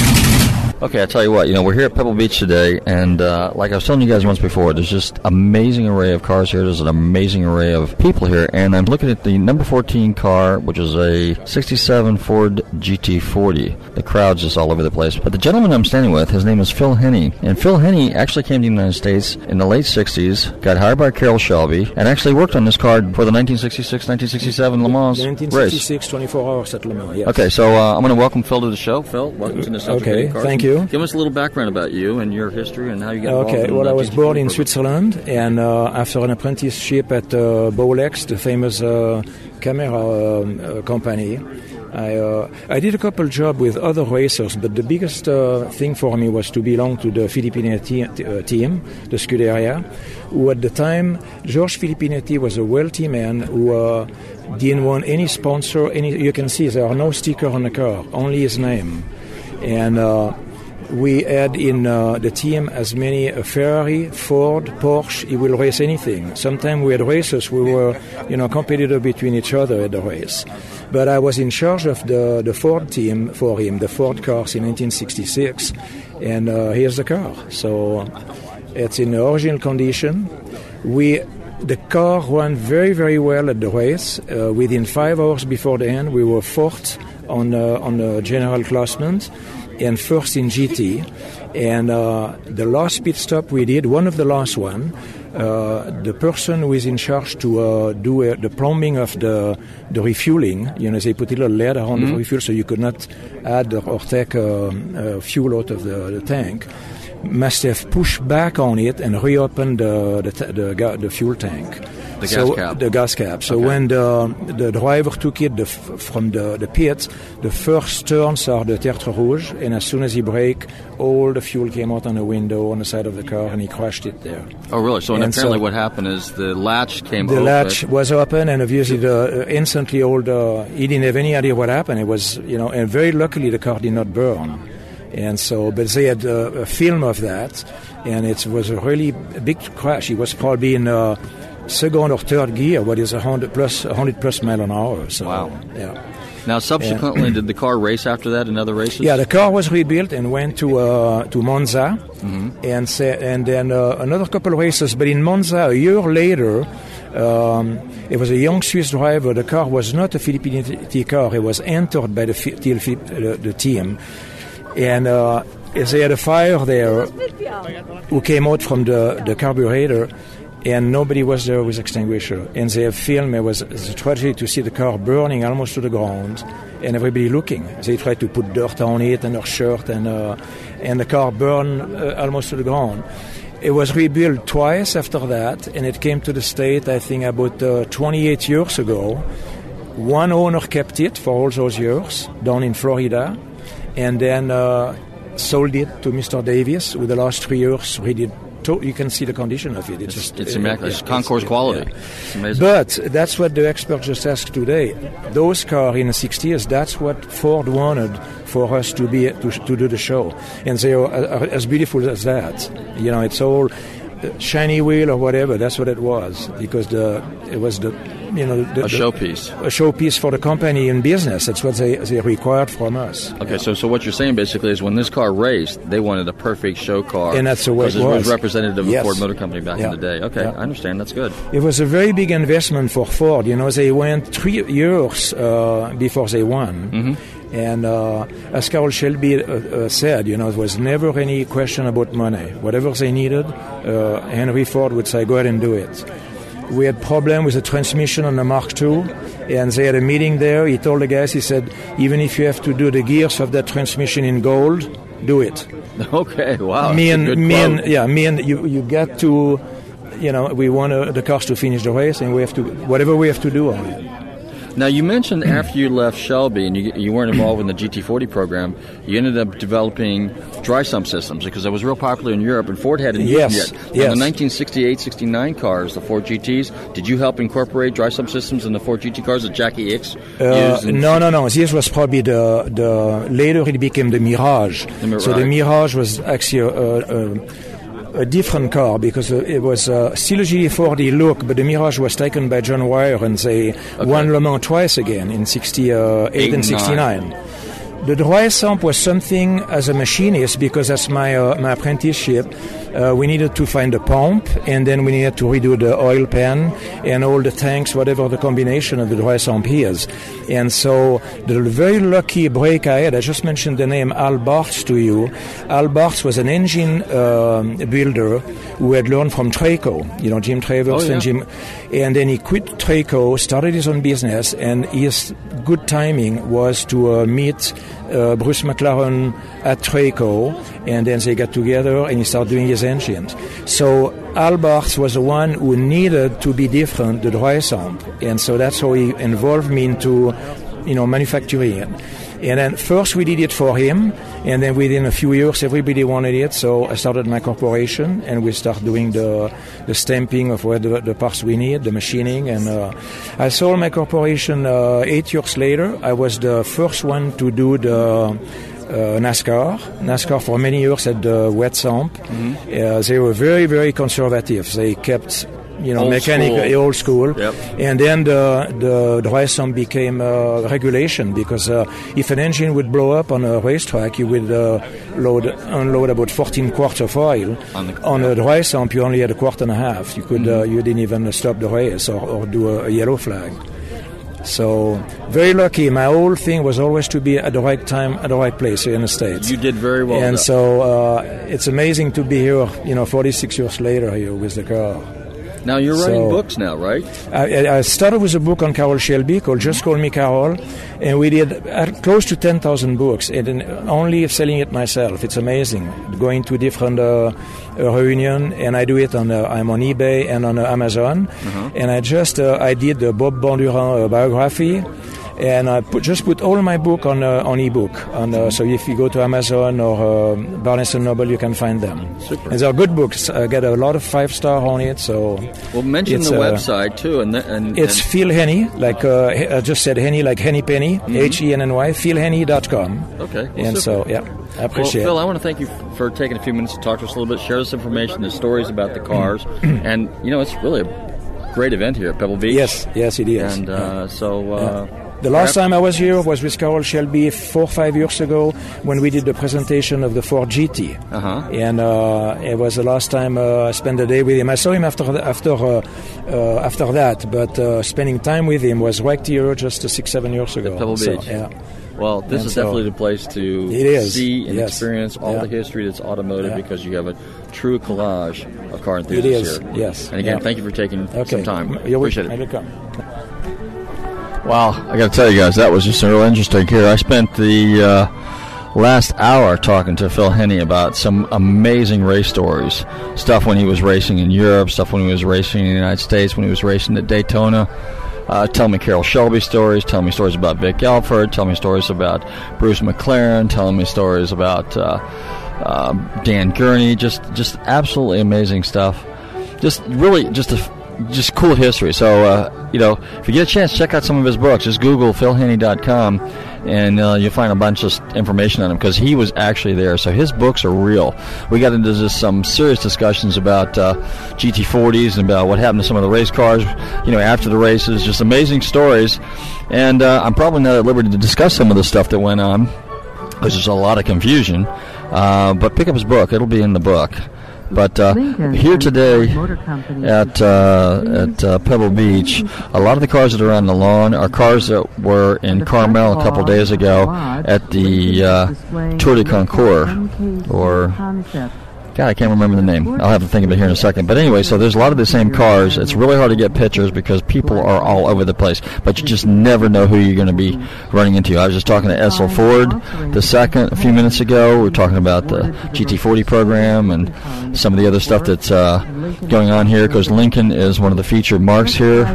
Okay, I tell you what, you know, we're here at Pebble Beach today, and uh, like I was telling you guys once before, there's just amazing array of cars here. There's an amazing array of people here, and I'm looking at the number 14 car, which is a 67 Ford GT40. The crowd's just all over the place. But the gentleman I'm standing with, his name is Phil Henny, and Phil Henny actually came to the United States in the late 60s, got hired by Carroll Shelby, and actually worked on this car for the 1966-1967 Le Mans 1966, race. 24 hours at Le Mans. Yes. Okay, so uh, I'm going to welcome Phil to the show. Phil, welcome to the Okay, thank you. Give us a little background about you and your history and how you got involved. Okay, well, I was born in Switzerland, and uh, after an apprenticeship at uh, Bolex, the famous uh, camera um, uh, company, I, uh, I did a couple jobs with other racers, but the biggest uh, thing for me was to belong to the Filipinetti uh, team, the Scuderia, who at the time, George Filipinetti was a wealthy man who uh, didn't want any sponsor. Any You can see there are no sticker on the car, only his name. And uh, we had in uh, the team as many uh, Ferrari, Ford, Porsche. He will race anything. Sometimes we had races. We were, you know, competitor between each other at the race. But I was in charge of the, the Ford team for him, the Ford cars in 1966, and uh, here's the car. So it's in the original condition. We the car ran very very well at the race. Uh, within five hours before the end, we were fourth on uh, on the general classment and first in GT. And uh, the last pit stop we did, one of the last one, uh, the person who is in charge to uh, do uh, the plumbing of the the refueling, you know, they put a little lead around mm-hmm. the refuel so you could not add or take uh, uh, fuel out of the, the, tank, must have pushed back on it and reopened the, the, the, the fuel tank. The so gas cap. The gas cap. So okay. when the the driver took it the, from the, the pit, the first turns are the tertre rouge, and as soon as he brake, all the fuel came out on the window on the side of the car, and he crashed it there. Oh, really? So and apparently, so what happened is the latch came. The open. latch was open, and obviously, the uh, instantly all the he didn't have any idea what happened. It was you know, and very luckily the car did not burn. And so, but they had uh, a film of that, and it was a really big crash. He was probably in. Uh, second or third gear, what is 100 plus, 100 plus mile an hour. So, wow. Yeah. Now, subsequently, did the car race after that in other races? Yeah, the car was rebuilt and went to uh, to Monza, mm-hmm. and sa- and then uh, another couple of races. But in Monza, a year later, um, it was a young Swiss driver. The car was not a Filipinetti car; it was entered by the the, the team, and. Uh, they had a fire there who came out from the, the carburetor and nobody was there with extinguisher. And they have filmed it was a tragedy to see the car burning almost to the ground, and everybody looking. They tried to put dirt on it and their shirt, and uh, and the car burned uh, almost to the ground. It was rebuilt twice after that, and it came to the state, I think, about uh, 28 years ago. One owner kept it for all those years down in Florida, and then uh, sold it to Mr. Davis, who the last three years redid to- you can see the condition of it. It's, it's just it's uh, immaculate. it's concours quality. Yeah. But that's what the expert just asked today. Those cars in the 60s, that's what Ford wanted for us to be to, to do the show, and they are, are as beautiful as that. You know, it's all shiny wheel or whatever. That's what it was because the it was the you know the, a showpiece, a showpiece for the company in business. That's what they they required from us. Okay, yeah. so so what you're saying basically is when this car raced, they wanted a perfect show car, and that's the way it was. It was representative yes. of Ford Motor Company back yeah. in the day. Okay, yeah. I understand. That's good. It was a very big investment for Ford. You know, they went three years uh, before they won. Mm-hmm and uh, as Carroll Shelby uh, uh, said, you know, there was never any question about money. Whatever they needed, uh, Henry Ford would say, go ahead and do it. We had problem with the transmission on the Mark II, and they had a meeting there. He told the guys, he said, even if you have to do the gears of that transmission in gold, do it. Okay, wow. Me and me and yeah, me and you. You get to, you know, we want uh, the cars to finish the race, and we have to whatever we have to do on it. Now, you mentioned after you left Shelby and you, you weren't involved in the GT40 program, you ended up developing dry sump systems because that was real popular in Europe, and Ford hadn't yes, yet. Yes. Now, the 1968 69 cars, the Ford GTs, did you help incorporate dry sump systems in the Ford GT cars that Jackie Ickx uh, no, no, no. This was probably the, the later it became the Mirage. The Mirage. So the Mirage was actually a, a, a a different car because uh, it was uh, still a GT40 look, but the Mirage was taken by John Wyer and they okay. won Le Mans twice again in 68 Eight and 69. The dry sump was something as a machinist because that's my uh, my apprenticeship. Uh, we needed to find a pump, and then we needed to redo the oil pan and all the tanks, whatever the combination of the dry sump is. And so the very lucky break I had, I just mentioned the name Al Bartz to you. Al Bartz was an engine uh, builder who had learned from Traco, you know, Jim Travers Oh, yeah. and Jim. And then he quit Traco, started his own business, and his good timing was to uh, meet uh, Bruce McLaren at Traco, and then they got together and he started doing his engines. So Al Bartz was the one who needed to be different, the dry sump, and so that's how he involved me into, you know, manufacturing it. And then first we did it for him, and then within a few years everybody wanted it. So I started my corporation, and we started doing the the stamping of where the, the parts we need, the machining, and uh, I sold my corporation uh, eight years later. I was the first one to do the. Uh, NASCAR. NASCAR for many years at the wet sump. Uh, they were very, very conservative. They kept, you know, Old mechanical, school. old school. Yep. And then the the dry sump became uh, regulation because uh, if an engine would blow up on a racetrack, you would uh, load unload about 14 quarts of oil. On the- on a dry sump, you only had a quart and a half. You could uh, you didn't even stop the race or, or do a, a yellow flag. So very lucky. My whole thing was always to be at the right time at the right place here in the states. You did very well. and so uh, it's amazing to be here. You know, 46 years later here with the car. Now you're writing so- books now, right? I, I started with a book on Carroll Shelby called Just Call Me Carol, and we did uh, close to 10,000 books, and only selling it myself. It's amazing. Going to different uh, uh, reunion, and I do it on uh, I'm on eBay and on uh, Amazon, and I just uh, I did the Bob Bondurant uh, biography. And I put, just put all my book on uh, on ebook. On, uh, so if you go to Amazon or uh, Barnes and Noble, you can find them. Super. And they are good books. I get a lot of five star on it. So Well, mention the uh, website too, and the, and it's and, Phil Henny, like uh, I just said Henny, like Henny Penny, H E N N Y, philhenny.com. okay. well, And super. so, yeah, I Well, appreciate Phil, it. I want to thank you for taking a few minutes to talk to us a little bit, share this information, the stories about the cars, and you know it's really a great event here at Pebble Beach. Yes, yes, it is. and Yeah. uh, so uh, The last time I was here was with Carroll Shelby four or five years ago when we did the presentation of the Ford GT. Uh-huh. And uh, it was the last time uh, I spent the day with him. I saw him after after uh, uh, after that, but uh, spending time with him was right here just six seven years ago. Pebble So, Beach. yeah. Well, this And is so- definitely the place to see and yes. experience all Yeah. the history that's automotive Yeah. because you have a true collage of car enthusiasts here. yes. And again, Yeah. thank you for taking Okay. some time. You're Appreciate it. welcome. Wow, I got to tell you guys, that was just real interesting here. I spent the uh, last hour talking to Phil Henny about some amazing race stories. Stuff when he was racing in Europe, stuff when he was racing in the United States, when he was racing at Daytona. Uh, tell me Carroll Shelby stories, tell me stories about Vic Elford, tell me stories about Bruce McLaren, telling me stories about uh, uh, Dan Gurney. Just, just absolutely amazing stuff. Just really, just a just cool history. So, uh, you know, if you get a chance, check out some of his books. Just Google philhenny.com and uh, you'll find a bunch of information on him because he was actually there. So his books are real. We got into just some serious discussions about uh, GT40s and about what happened to some of the race cars, you know, after the races. Just amazing stories. And uh, I'm probably not at liberty to discuss some of the stuff that went on because there's a lot of confusion. Uh, but pick up his book; it'll be in the book. But uh, here today Ford Motor Company at uh, at uh, Pebble Beach, a lot of the cars that are on the lawn are cars that were in Carmel a couple days ago at the uh, Tour de Concours, or God, I can't remember the name. I'll have to think of it here in a second. But anyway, so there's a lot of the same cars. It's really hard to get pictures because people are all over the place. But you just never know who you're going to be running into. I was just talking to Edsel Ford the second a few minutes ago. We were talking about the GT40 program and some of the other stuff that's uh, going on here because Lincoln is one of the featured marks here.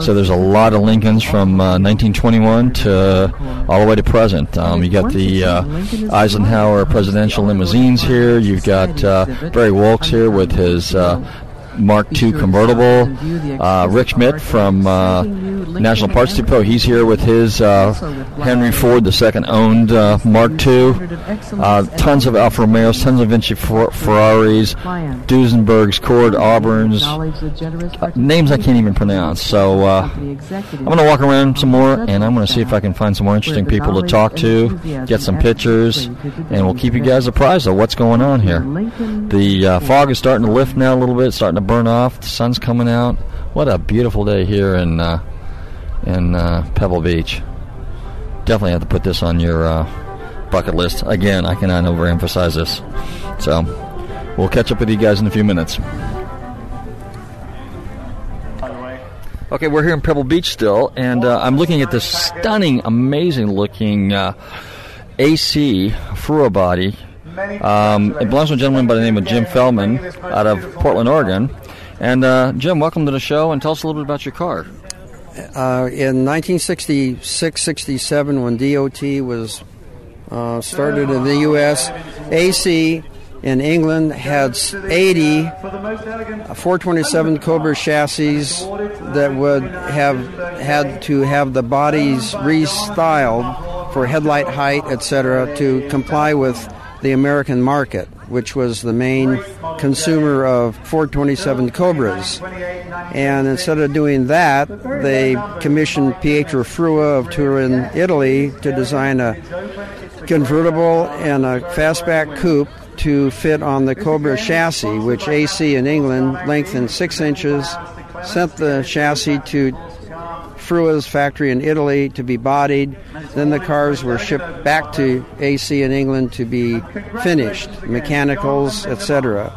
So there's a lot of Lincolns from uh, 1921 to all the way to present. Um, you got the uh, Eisenhower presidential limousines here. You've got uh, Barry Wilkes here with his uh, Mark II convertible. Uh, Rick Schmidt from uh, National Parts Depot. He's here with his uh, Henry Ford, the second owned uh, Mark II. Uh, tons of Alfa Romeos, tons of Vinci Fer- Ferraris, Duesenbergs, Cord, Auburns, uh, names I can't even pronounce. So uh, I'm going to walk around some more, and I'm going to see if I can find some more interesting people to talk to, get some pictures, and we'll keep you guys apprised of what's going on here. The uh, fog is starting to lift now a little bit, starting to burn off. The sun's coming out. What a beautiful day here in uh, in uh, Pebble Beach. Definitely have to put this on your uh, bucket list. Again, I cannot overemphasize this. So we'll catch up with you guys in a few minutes. Okay, we're here in Pebble Beach still, and uh, I'm looking at this stunning, amazing looking uh, AC Frua body. Um, it belongs to a gentleman by the name of Jim Feldman out of Portland, Oregon. And uh, Jim, welcome to the show, and tell us a little bit about your car. Uh, in 1966-67, when DOT was uh, started in the U.S., AC in England had 80 427 Cobra chassis that would have had to have the bodies restyled for headlight height, etc., to comply with the American market, which was the main consumer of 427 Cobras. And instead of doing that, they commissioned Pietro Frua of Turin, Italy, to design a convertible and a fastback coupe to fit on the Cobra chassis, which AC in England lengthened six inches, sent the chassis to Frua's factory in Italy to be bodied. Then the cars were shipped back to AC in England to be finished, mechanicals, etc.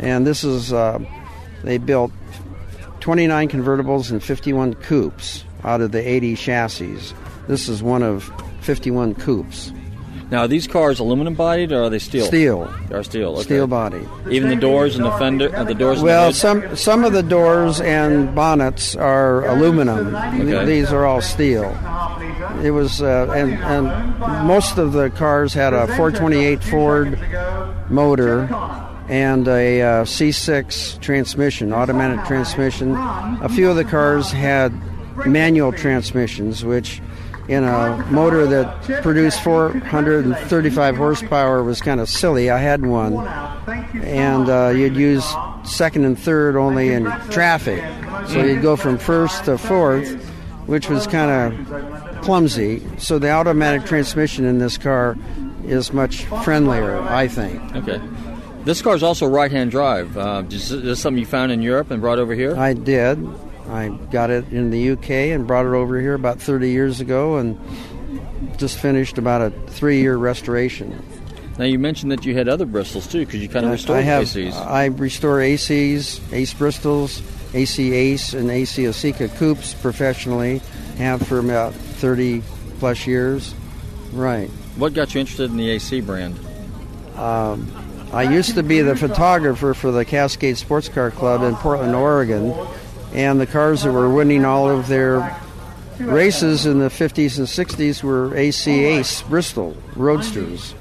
And this is, uh, they built 29 convertibles and 51 coupes out of the 80 chassis. This is one of 51 coupes. Now, are these cars aluminum bodied or are they steel? Steel. They are steel. Okay. Steel body. Even the doors and the fender, uh, the doors. and Well, the some some of the doors and bonnets are aluminum. Okay. These are all steel. It was, uh, and, and most of the cars had a 428 Ford motor and a uh, C6 transmission, automatic transmission. A few of the cars had manual transmissions, which in a motor that produced 435 horsepower was kind of silly. I had one, and uh, you'd use second and third only in traffic, so you'd go from first to fourth, which was kind of clumsy. So the automatic transmission in this car is much friendlier, I think. Okay. This car is also right-hand drive. Uh, is this something you found in Europe and brought over here? I did. I got it in the UK and brought it over here about 30 years ago and just finished about a three year restoration. Now you mentioned that you had other Bristols too, because you kind of restored I have, ACs. I restore ACs, Ace Bristols, AC Ace, and AC Aceca coupes professionally. Have for about 30 plus years. Right. What got you interested in the AC brand? Um, I used to be the photographer for the Cascade Sports Car Club in Portland, Oregon, and the cars that were winning all of their races in the 50s and 60s were AC Ace Bristol Roadsters.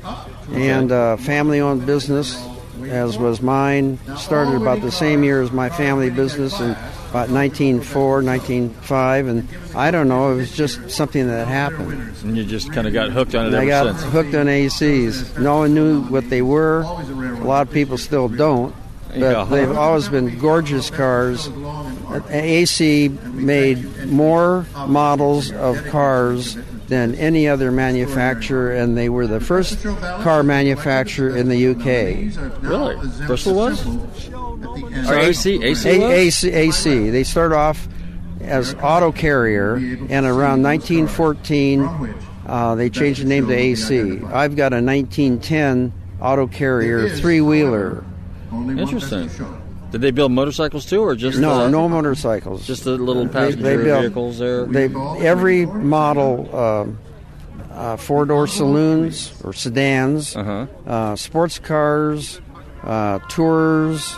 And uh, family owned business, as was mine, started about the same year as my family business in about 1904, 1905, and I don't know, it was just something that happened. And you just kind of got hooked on it I got since. hooked on ACs. No one knew what they were. A lot of people still don't. But Yeah. they've always been gorgeous cars. AC made more models of cars than any other manufacturer, and they were the first car manufacturer in the UK. Really? Bristol was? Or AC? AC A-? AC, AC. They started off as auto carrier, and around 1914, uh, they changed the name to AC. I've got a 1910 auto carrier three wheeler. Interesting. Did they build motorcycles too, or just No, uh, no motorcycles. just the little They- passenger they built- vehicles there? They every model, um uh, four door saloons or sedans, Uh-huh. uh, sports cars, uh, tours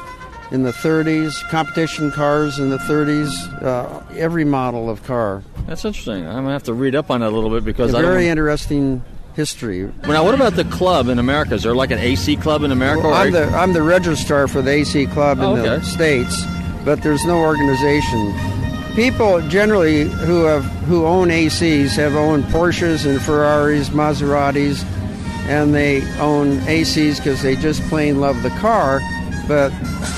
in the 30s, competition cars in the 30s. Uh, every model of car. That's interesting. I'm gonna have to read up on that a little bit because A I very interesting history. Now, what about the club in America? Is there like an AC club in America? or- I'm the I'm the registrar for the AC club in Oh, the states, but there's no organization people generally who have who own ACs have owned Porsches and Ferraris, Maseratis, and they own ACs because they just plain love the car. But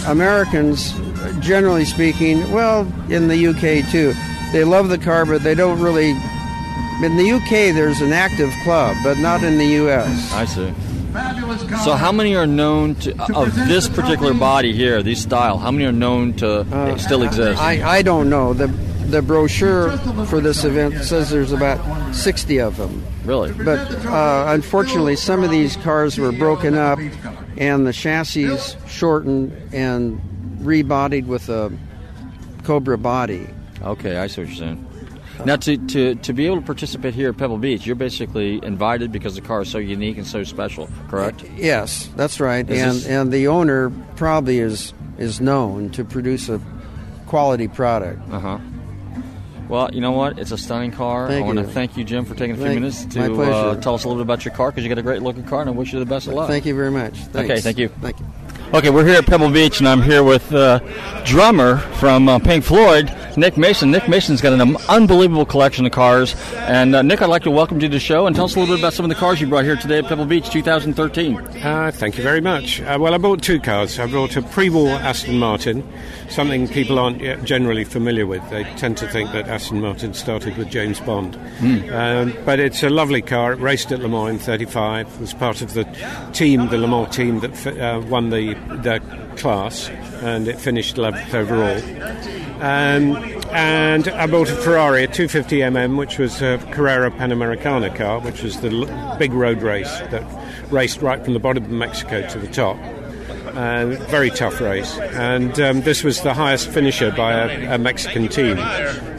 Americans, generally speaking, well, in the UK too, they love the car, but they don't really. In the UK, there's an active club, but not in the US. I see. So, how many are known to of this particular body here, these style? How many are known to Uh, still exist? I, I don't know. The the brochure for this event says there's about 60 of them. really? But uh, unfortunately, some of these cars were broken up and the chassis shortened and rebodied with a Cobra body. Okay, I see what you're saying. Now, to, to, to be able to participate here at Pebble Beach, you're basically invited because the car is so unique and so special, correct? Yes, that's right. Is and this- and the owner probably is is known to produce a quality product. Uh huh. Well, you know what? It's a stunning car. Thank I want to thank you, Jim, for taking a few Thank- minutes to uh, tell us a little bit about your car because you got a great looking car, and I wish you the best of luck. Thank you very much. Okay, thank you. Thank you. Okay, we're here at Pebble Beach, and I'm here with uh, drummer from uh, Pink Floyd, Nick Mason. Nick Mason's got an unbelievable collection of cars. And uh, Nick, I'd like to welcome you to the show and tell us a little bit about some of the cars you brought here today at Pebble Beach 2013. Uh, thank you very much. Uh, well, I bought two cars. I brought a pre-war Aston Martin, something people aren't yet generally familiar with. They tend to think that Aston Martin started with James Bond. Um, but it's a lovely car. It raced at Le Mans in 35. Was part of the team, the Le Mans team that uh, won the, the class, and it finished 11th overall. Um, and I bought a Ferrari, a 250mm, which was a Carrera Panamericana car, which was the l- big road race that raced right from the bottom of Mexico to the top. Uh, very tough race, and um, this was the highest finisher by a, a Mexican team.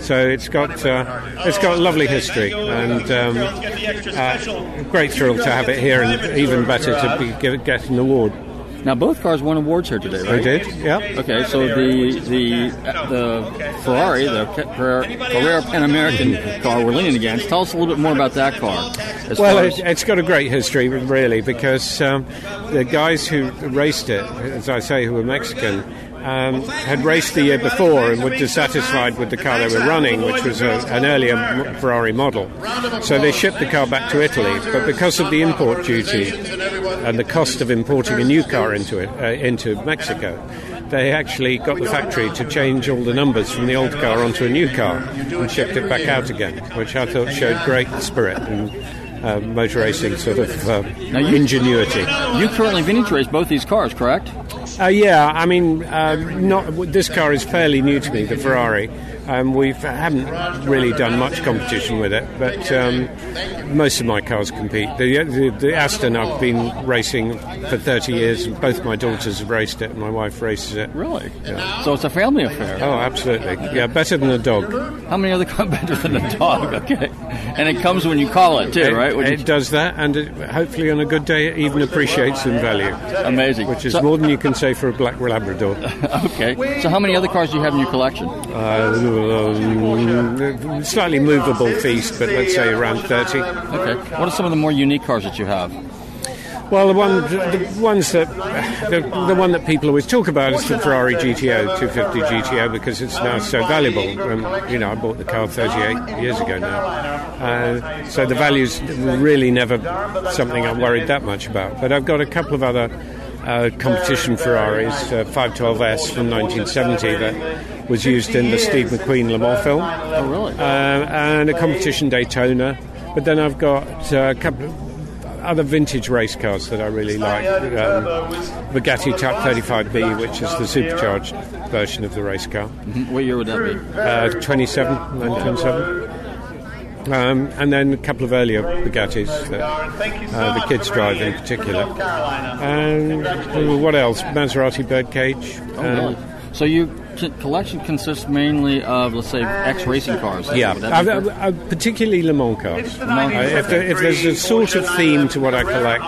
So it's got uh, it's got lovely history, and um, uh, great thrill to have it here, and even better to be get an award. Now, both cars won awards here today, right? I did, yeah. Okay, so the the the Ferrari, the Carrera, Pan American car we're leaning against. Tell us a little bit more about that car. Well, it, as- it's got a great history, really, because um, the guys who raced it, as I say, who were Mexican, um, had raced the year before and were dissatisfied with the car they were running, which was a, an earlier Ferrari model. So they shipped the car back to Italy, but because of the import duty and the cost of importing a new car into it uh, into Mexico. They actually got the factory to change all the numbers from the old car onto a new car and shipped it back out again, which I thought showed great spirit and uh, motor racing sort of uh, Now you- ingenuity. you currently vintage race both these cars, correct? Uh, yeah, I mean, uh, not this car is fairly new to me, the Ferrari. Um, we haven't really done much competition with it, but um, most of my cars compete. The, the, the Aston I've been racing for 30 years. and Both my daughters have raced it, and my wife races it. Really? Yeah. So it's a family affair. Oh, absolutely. Yeah, better than a dog. How many other car better than a dog? Okay, and it comes when you call it too, It, right? When you- it does that, and it, hopefully on a good day it even appreciates in value, amazing. which is So- more than you can say for a black Labrador. okay. So how many other cars do you have in your collection? Uh, slightly movable feast, but let's say around 30. Okay. What are some of the more unique cars that you have? Well, the one, the ones that, the, the one that people always talk about is the Ferrari GTO 250 GTO because it's now so valuable. Um, you know, I bought the car 38 years ago now, uh, so the value's really never something I'm worried that much about. But I've got a couple of other uh, competition Ferraris, uh, 512S from 1970 that was used in the Steve McQueen Le Mans film Oh, really? uh, and a competition Daytona. But then I've got uh, a couple of other vintage race cars that I really like. Um, Bugatti Type 35B, which is the supercharged version of the race car. What year would that be? Uh, 27, 1927. Um, and then a couple of earlier Bugattis that uh, the kids drive in particular. And uh, what else? Maserati Birdcage. Oh, really? So your c- collection consists mainly of, let's say, ex racing cars. Yeah, Would that I. I, I, particularly Le Mans cars. Mans. Uh, if, there, if there's a sort of theme to what I collect,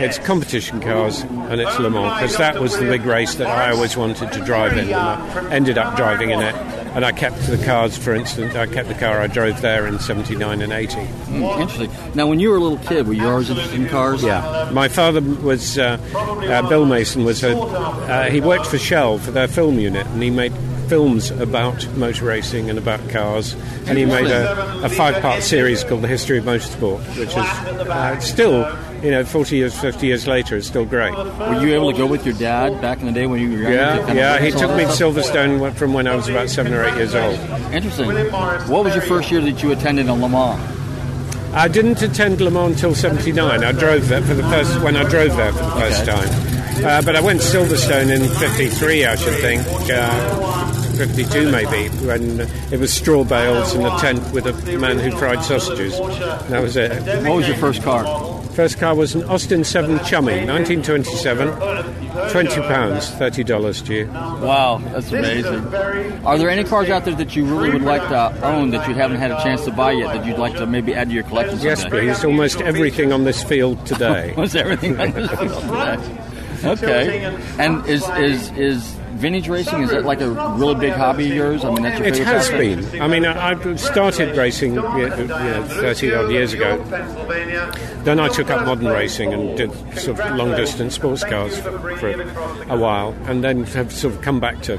it's competition cars and it's Le Mans because that was the big race that I always wanted to drive in, and I ended up driving in it. And I kept the cars, for instance, I kept the car I drove there in '79 and '80. Hmm, interesting. Now, when you were a little kid, were you always interested in cars? Yeah, my father was uh, uh, Bill Mason was a uh, he worked for Shell for their film unit, and he made films about motor racing and about cars, and he made a, a five-part series called The History of Motorsport, which is uh, still, you know, 40 years, 50 years later, it's still great. Were you able to go with your dad back in the day when you were younger? Yeah, kind of yeah. He took me to? Silverstone from when I was about seven or eight years old. Interesting. What was your first year that you attended in Le Mans? I didn't attend Le Mans until '79. I drove there for the first when I drove there for the first Okay. time. Uh, but I went to Silverstone in '53, I should think, uh, '52 maybe, when it was straw bales in a tent with a man who fried sausages. That was it. What was your first car? First car was an Austin 7 Chummy, 1927. Twenty pounds, thirty dollars due. Wow, that's amazing. Are there any cars out there that you really would like to own that you haven't had a chance to buy yet that you'd like to maybe add to your collection? Yes, someday? please. Almost everything on this field today. Was everything on this field today? Okay. And is is is vintage racing? Is that like a really big hobby of yours? I mean, that's your It favorite has pastime? been. I mean, I started racing know, 30 odd years ago. Then I took up modern racing and did sort of long distance sports cars for a while, and then have sort of come back to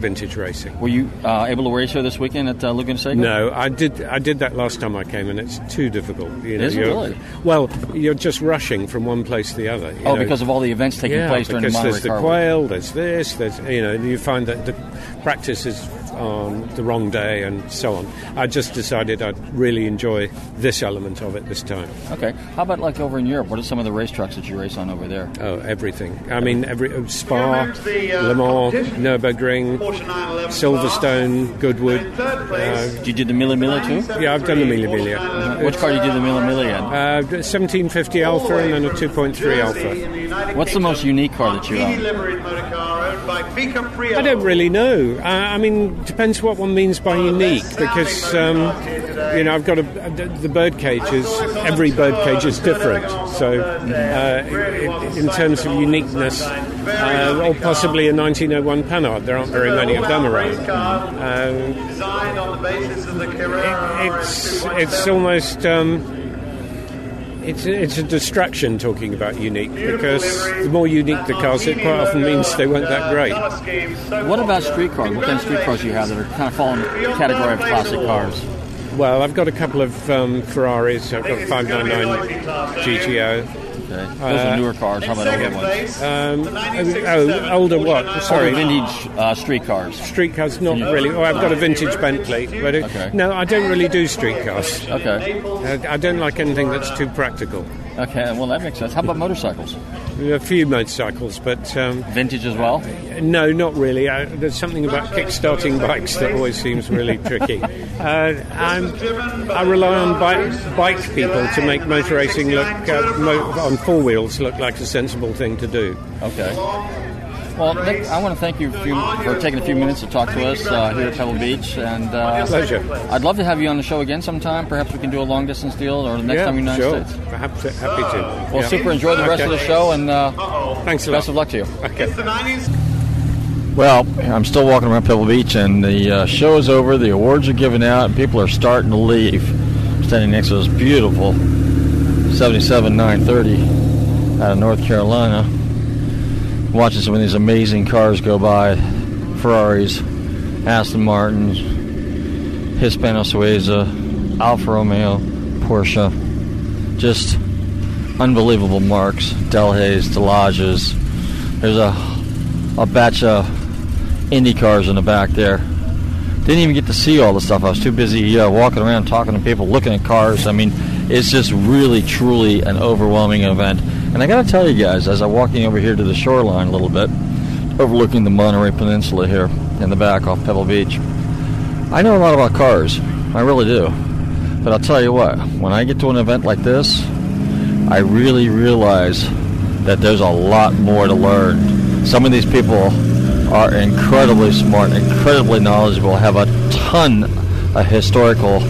vintage racing. Were you uh, able to race here this weekend at uh, Laguna Seca? No, I did. I did that last time I came, and it's too difficult. You know, Is it you're- really? Well, you're just rushing from one place to the other. you Oh, know. because of all the events taking yeah, place during the because Monterey there's the quail, there's this, there's you know, you find that the practice is on the wrong day and so on. I just decided I'd really enjoy this element of it this time. Okay. How about like over in Europe? What are some of the race trucks that you race on over there? Oh, everything. I mean, every uh, Spa, Le Mans, Nurburgring, Silverstone, Goodwood. Uh, Did you do the Mille Mille too? yeah, I've done the Mille Miglia. Uh-huh. Which car did you do the Mille Mille in? Uh, 1750 Alfa and then a 2.3 Alfa. What's the most unique car that you own? I don't really know. Uh, I mean, depends what one means by unique, because um, you know I've got a, the bird cages. Every bird cage is different. So, uh, in terms of uniqueness, uh, or possibly a 1901 Panhard, there aren't very many of them around. Um, it- it's it's almost. Um, it's, it's a distraction talking about unique because the more unique the cars, it quite often means they weren't that great. What about street cars? What kind of street cars do you have that are kind of fall in the category of classic cars? Well, I've got a couple of um, Ferraris. I've got a 599 GTO. Okay. Those are newer cars. How about older ones? Um, oh, older what? Sorry. Older vintage uh, street cars. Street cars, not really. Oh, I've got a vintage Bentley. But it, Okay. No, I don't really do street cars. Okay. I, I don't like anything that's too practical. Okay. Well, that makes sense. How about motorcycles? A few motorcycles, but um, Vintage as well. no, not really. I, there's something about kick-starting bikes that always seems really tricky. Uh, I'm, I rely on bike, bike people to make motor racing look uh, mo- on four wheels look like a sensible thing to do. Okay. Well, Nick, I want to thank you few, for taking a few minutes to talk to us uh, here at Pebble Beach, and uh, Pleasure. I'd love to have you on the show again sometime. Perhaps we can do a long distance deal, or the next yeah, time you're in the sure. United States. Happy to. Happy to. Well, Yeah. super. Enjoy the rest Okay. of the show, and uh, Thanks a lot. best of luck to you. Okay. Well, I'm still walking around Pebble Beach, and the uh, show is over. The awards are given out, and people are starting to leave. I'm standing next to this beautiful 77 930 out of North Carolina, watching some of these amazing cars go by Ferraris, Aston Martins, Hispano Suiza, Alfa Romeo, Porsche. Just unbelievable marks. Delahayes, Delages. There's a a batch of Indy cars in the back there. Didn't even get to see all the stuff. I was too busy uh, walking around, talking to people, looking at cars. I mean, it's just really, truly an overwhelming event. And I got to tell you guys, as I'm walking over here to the shoreline a little bit, overlooking the Monterey Peninsula here in the back off Pebble Beach, I know a lot about cars. I really do. But I'll tell you what, when I get to an event like this, I really realize that there's a lot more to learn. Some of these people are incredibly smart, incredibly knowledgeable, have a ton of historical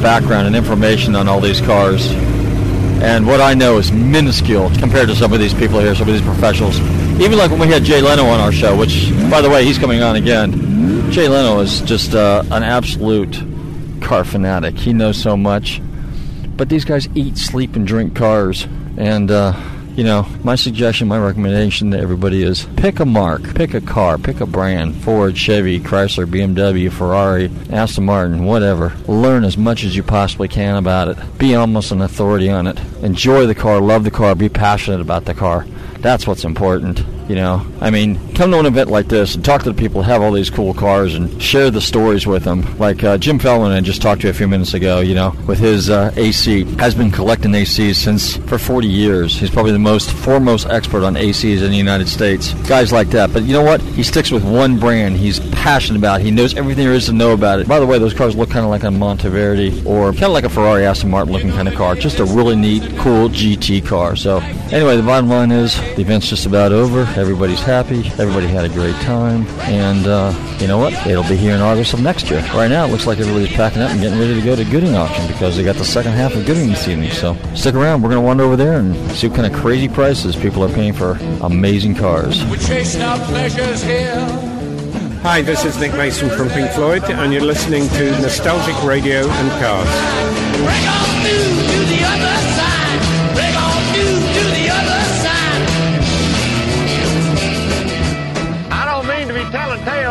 background and information on all these cars. And what I know is minuscule compared to some of these people here, some of these professionals. Even like when we had Jay Leno on our show, which, by the way, he's coming on again. Jay Leno is just uh, an absolute car fanatic. He knows so much. But these guys eat, sleep, and drink cars. And uh, you know, my suggestion, my recommendation to everybody is pick a mark, pick a car, pick a brand Ford, Chevy, Chrysler, BMW, Ferrari, Aston Martin, whatever. Learn as much as you possibly can about it. Be almost an authority on it. Enjoy the car, love the car, be passionate about the car. That's what's important. You know, I mean, come to an event like this and talk to the people who have all these cool cars and share the stories with them. Like uh, Jim Feldman I just talked to a few minutes ago, you know, with his uh, AC, has been collecting ACs since for 40 years. He's probably the most foremost expert on ACs in the United States. Guys like that. But you know what? He sticks with one brand he's passionate about. He knows everything there is to know about it. By the way, those cars look kind of like a Monteverdi or kind of like a Ferrari Aston Martin looking kind of car. Just a really neat, cool GT car. So anyway, the bottom line is the event's just about over. Everybody's happy. Everybody had a great time. And uh, you know what? It'll be here in August of next year. Right now, it looks like everybody's packing up and getting ready to go to Gooding auction because they got the second half of Gooding this evening. So stick around. We're going to wander over there and see what kind of crazy prices people are paying for amazing cars. We're chasing our pleasures here. Hi, this is Nick Mason from Pink Floyd, and you're listening to Nostalgic Radio and Cars.